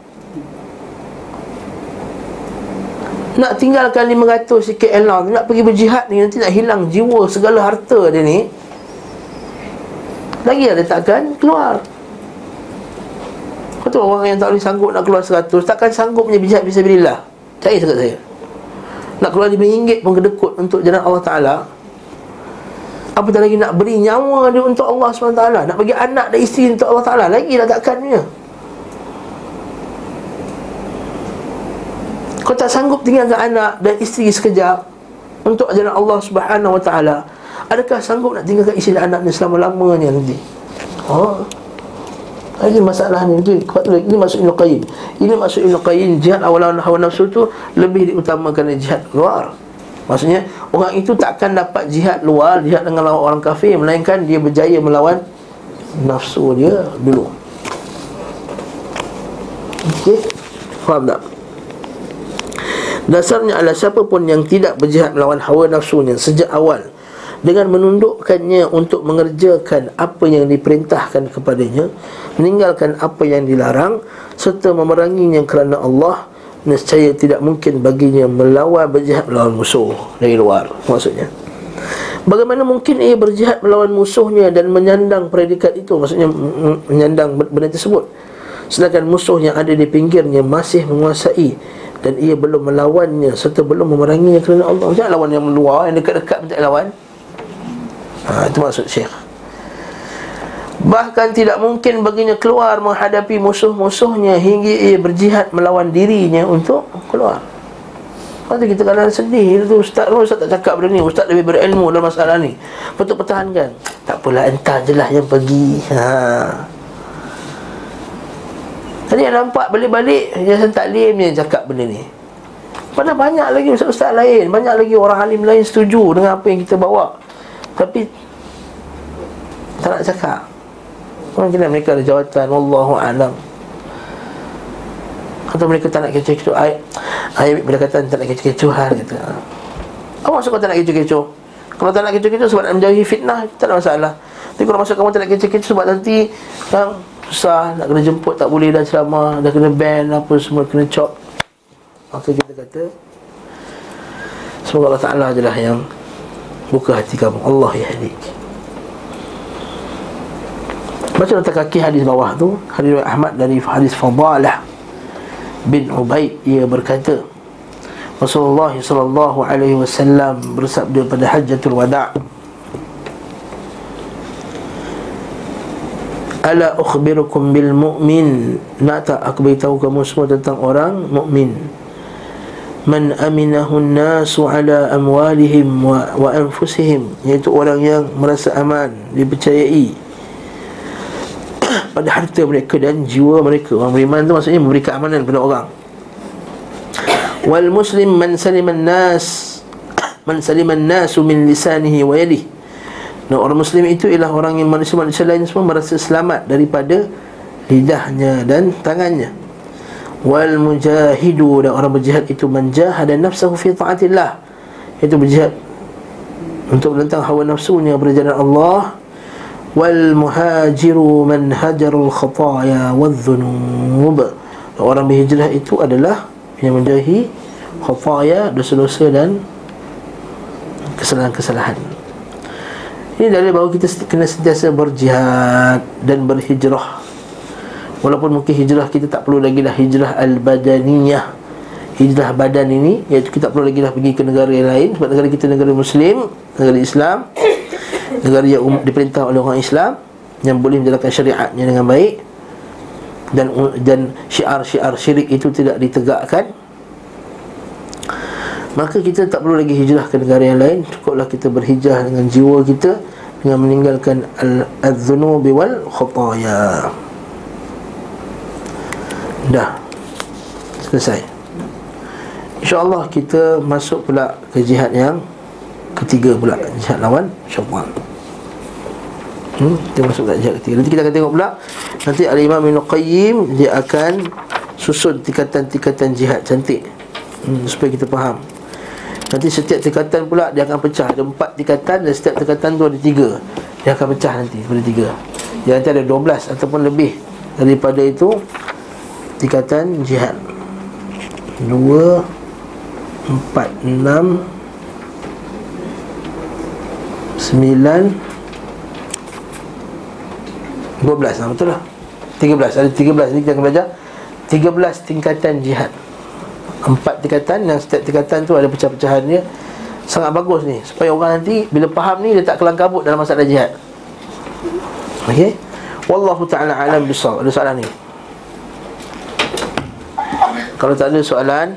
Nak tinggalkan 500 KL Nak pergi berjihad ni Nanti nak hilang jiwa segala harta dia ni Lagi ada takkan keluar. Betul orang yang tak boleh sanggup nak keluar 100 Takkan sanggup punya bijak bisa bilillah Cari sangat saya. Nak keluar RM5 pun kedekut untuk jalan Allah Ta'ala. Apatah lagi nak beri nyawa dia untuk Allah SWT Nak bagi anak dan isteri untuk Allah Ta'ala? Lagi dah takkan punya. Kau tak sanggup tinggalkan anak dan isteri sekejap Untuk jalan Allah Subhanahu Wa Ta'ala Adakah sanggup nak tinggalkan isteri dan anak ni selama-lamanya nanti? Oh, ini masalah ni Ini, ini maksud Ibn Qayyim. Ini maksud Ibn Qayyim Jihad awal hawa nafsu tu Lebih diutamakan dari jihad luar. Maksudnya Orang itu takkan dapat jihad luar Jihad dengan lawan orang kafir Melainkan dia berjaya melawan Nafsu dia dulu. Okey? Faham tak? Dasarnya adalah siapa pun yang tidak berjihad melawan hawa nafsunya Sejak awal dengan menundukkannya untuk mengerjakan apa yang diperintahkan kepadanya meninggalkan apa yang dilarang serta memeranginya kerana Allah nescaya tidak mungkin baginya melawan berjihad melawan musuh dari luar maksudnya. Bagaimana mungkin ia berjihad melawan musuhnya dan menyandang predikat itu Maksudnya menyandang benda tersebut? Sedangkan musuh yang ada di pinggirnya masih menguasai Dan ia belum melawannya serta belum memeranginya kerana Allah. Jangan lawan yang luar, yang dekat-dekat minta lawan ha, Itu maksud Syekh. Bahkan tidak mungkin baginya keluar menghadapi musuh-musuhnya Hingga ia berjihad melawan dirinya untuk keluar. Lepas kita kadang sedih tu Ustaz, oh, Ustaz tak cakap benda ni Ustaz lebih berilmu dalam masalah ni. Betul pertahankan. Tak pula entah je lah yang pergi. Ha. Tadi yang nampak balik-balik Yang taklim yang cakap benda ni. Padahal banyak lagi ustaz-ustaz lain Banyak lagi orang alim lain setuju Dengan apa yang kita bawa Tapi Tak nak cakap Mungkin mereka ada jawatan Wallahu alam. Atau mereka tak nak kecoh-kecoh Ayat Ayat bila kata tak nak kecoh-kecohan kata. Apa maksud kau tak nak kecoh-kecoh? Kalau tak nak kecoh-kecoh sebab nak menjauhi fitnah Tak ada masalah Tapi kalau maksud kamu tak nak kecoh-kecoh sebab nanti kan, Susah nak kena jemput tak boleh dah ceramah Dah kena ban apa semua kena chop Maka kita kata Semoga Allah Ta'ala adalah yang Buka hati kamu. Allah ya hadik Baca letak kaki hadis bawah tu. Hadis Ahmad dari hadis Fadalah bin Ubaid. Ia berkata Rasulullah sallallahu alaihi wasallam bersabda pada Hajjatul Wada' Ala ukhbirukum bil mu'min? Nak tak aku beritahu kamu semua tentang orang mukmin Man aminahu nasu ala amwalihim wa, wa anfusihim. Iaitu orang yang merasa aman Dipercayai pada harta mereka dan jiwa mereka. Orang beriman tu maksudnya memberikan amanan kepada orang. Wal muslim man saliman nas Man saliman nasu min lisanihi wa yadih Dan orang muslim itu ialah orang yang manusia-manusia lain semua merasa selamat daripada lidahnya dan tangannya Wal mujahidu dan orang berjihad itu menjahada nafsahu fi ta'atillah. Itu berjihad untuk menentang hawa nafsunya berjalan Allah. Wal muhajiru man hajarul khataya wadh-dhunub orang berhijrah itu adalah yang menjauhi khataya dosa-dosa dan kesalahan-kesalahan. Ini dalil bahawa kita kena sentiasa berjihad Dan berhijrah Walaupun mungkin hijrah kita tak perlu lagi dah hijrah al-badaniyah. Hijrah badan ini Iaitu kita tak perlu lagi dah pergi ke negara yang lain. Sebab negara kita negara Muslim Negara Islam Negara yang um, diperintah oleh orang Islam Yang boleh menjalankan syariatnya dengan baik. Dan dan syiar-syiar syirik itu tidak ditegakkan. Maka kita tak perlu lagi hijrah ke negara yang lain. Cukuplah kita berhijrah dengan jiwa kita Dengan meninggalkan al-dhunubi wal khutaya Dah. Selesai. InsyaAllah kita masuk pula ke jihad yang Ketiga pula. Jihad lawan syaitan hmm, Kita masuk ke jihad ketiga. Nanti kita akan tengok pula. Nanti Al-Imam Ibn Qayyim Dia akan susun tingkatan-tingkatan jihad cantik. Hmm, Supaya kita faham. Nanti setiap tingkatan pula dia akan pecah. Ada empat tingkatan dan setiap tingkatan tu ada tiga. Dia akan pecah nanti daripada tiga. Dia nanti ada 12 ataupun lebih Daripada itu Tingkatan jihad. Dua Empat Enam Sembilan Dua belas. Nah, Betul lah. Tiga belas. Ada tiga belas Ini kita akan belajar. Tiga belas tingkatan jihad. Empat tingkatan Yang setiap tingkatan tu ada pecah-pecahannya. Sangat bagus ni. Supaya orang nanti Bila faham ni Dia tak kelang kabut dalam masalah jihad. Okey? Wallahu ta'ala alam bisawab. Ada soalan ni Kalau tak ada soalan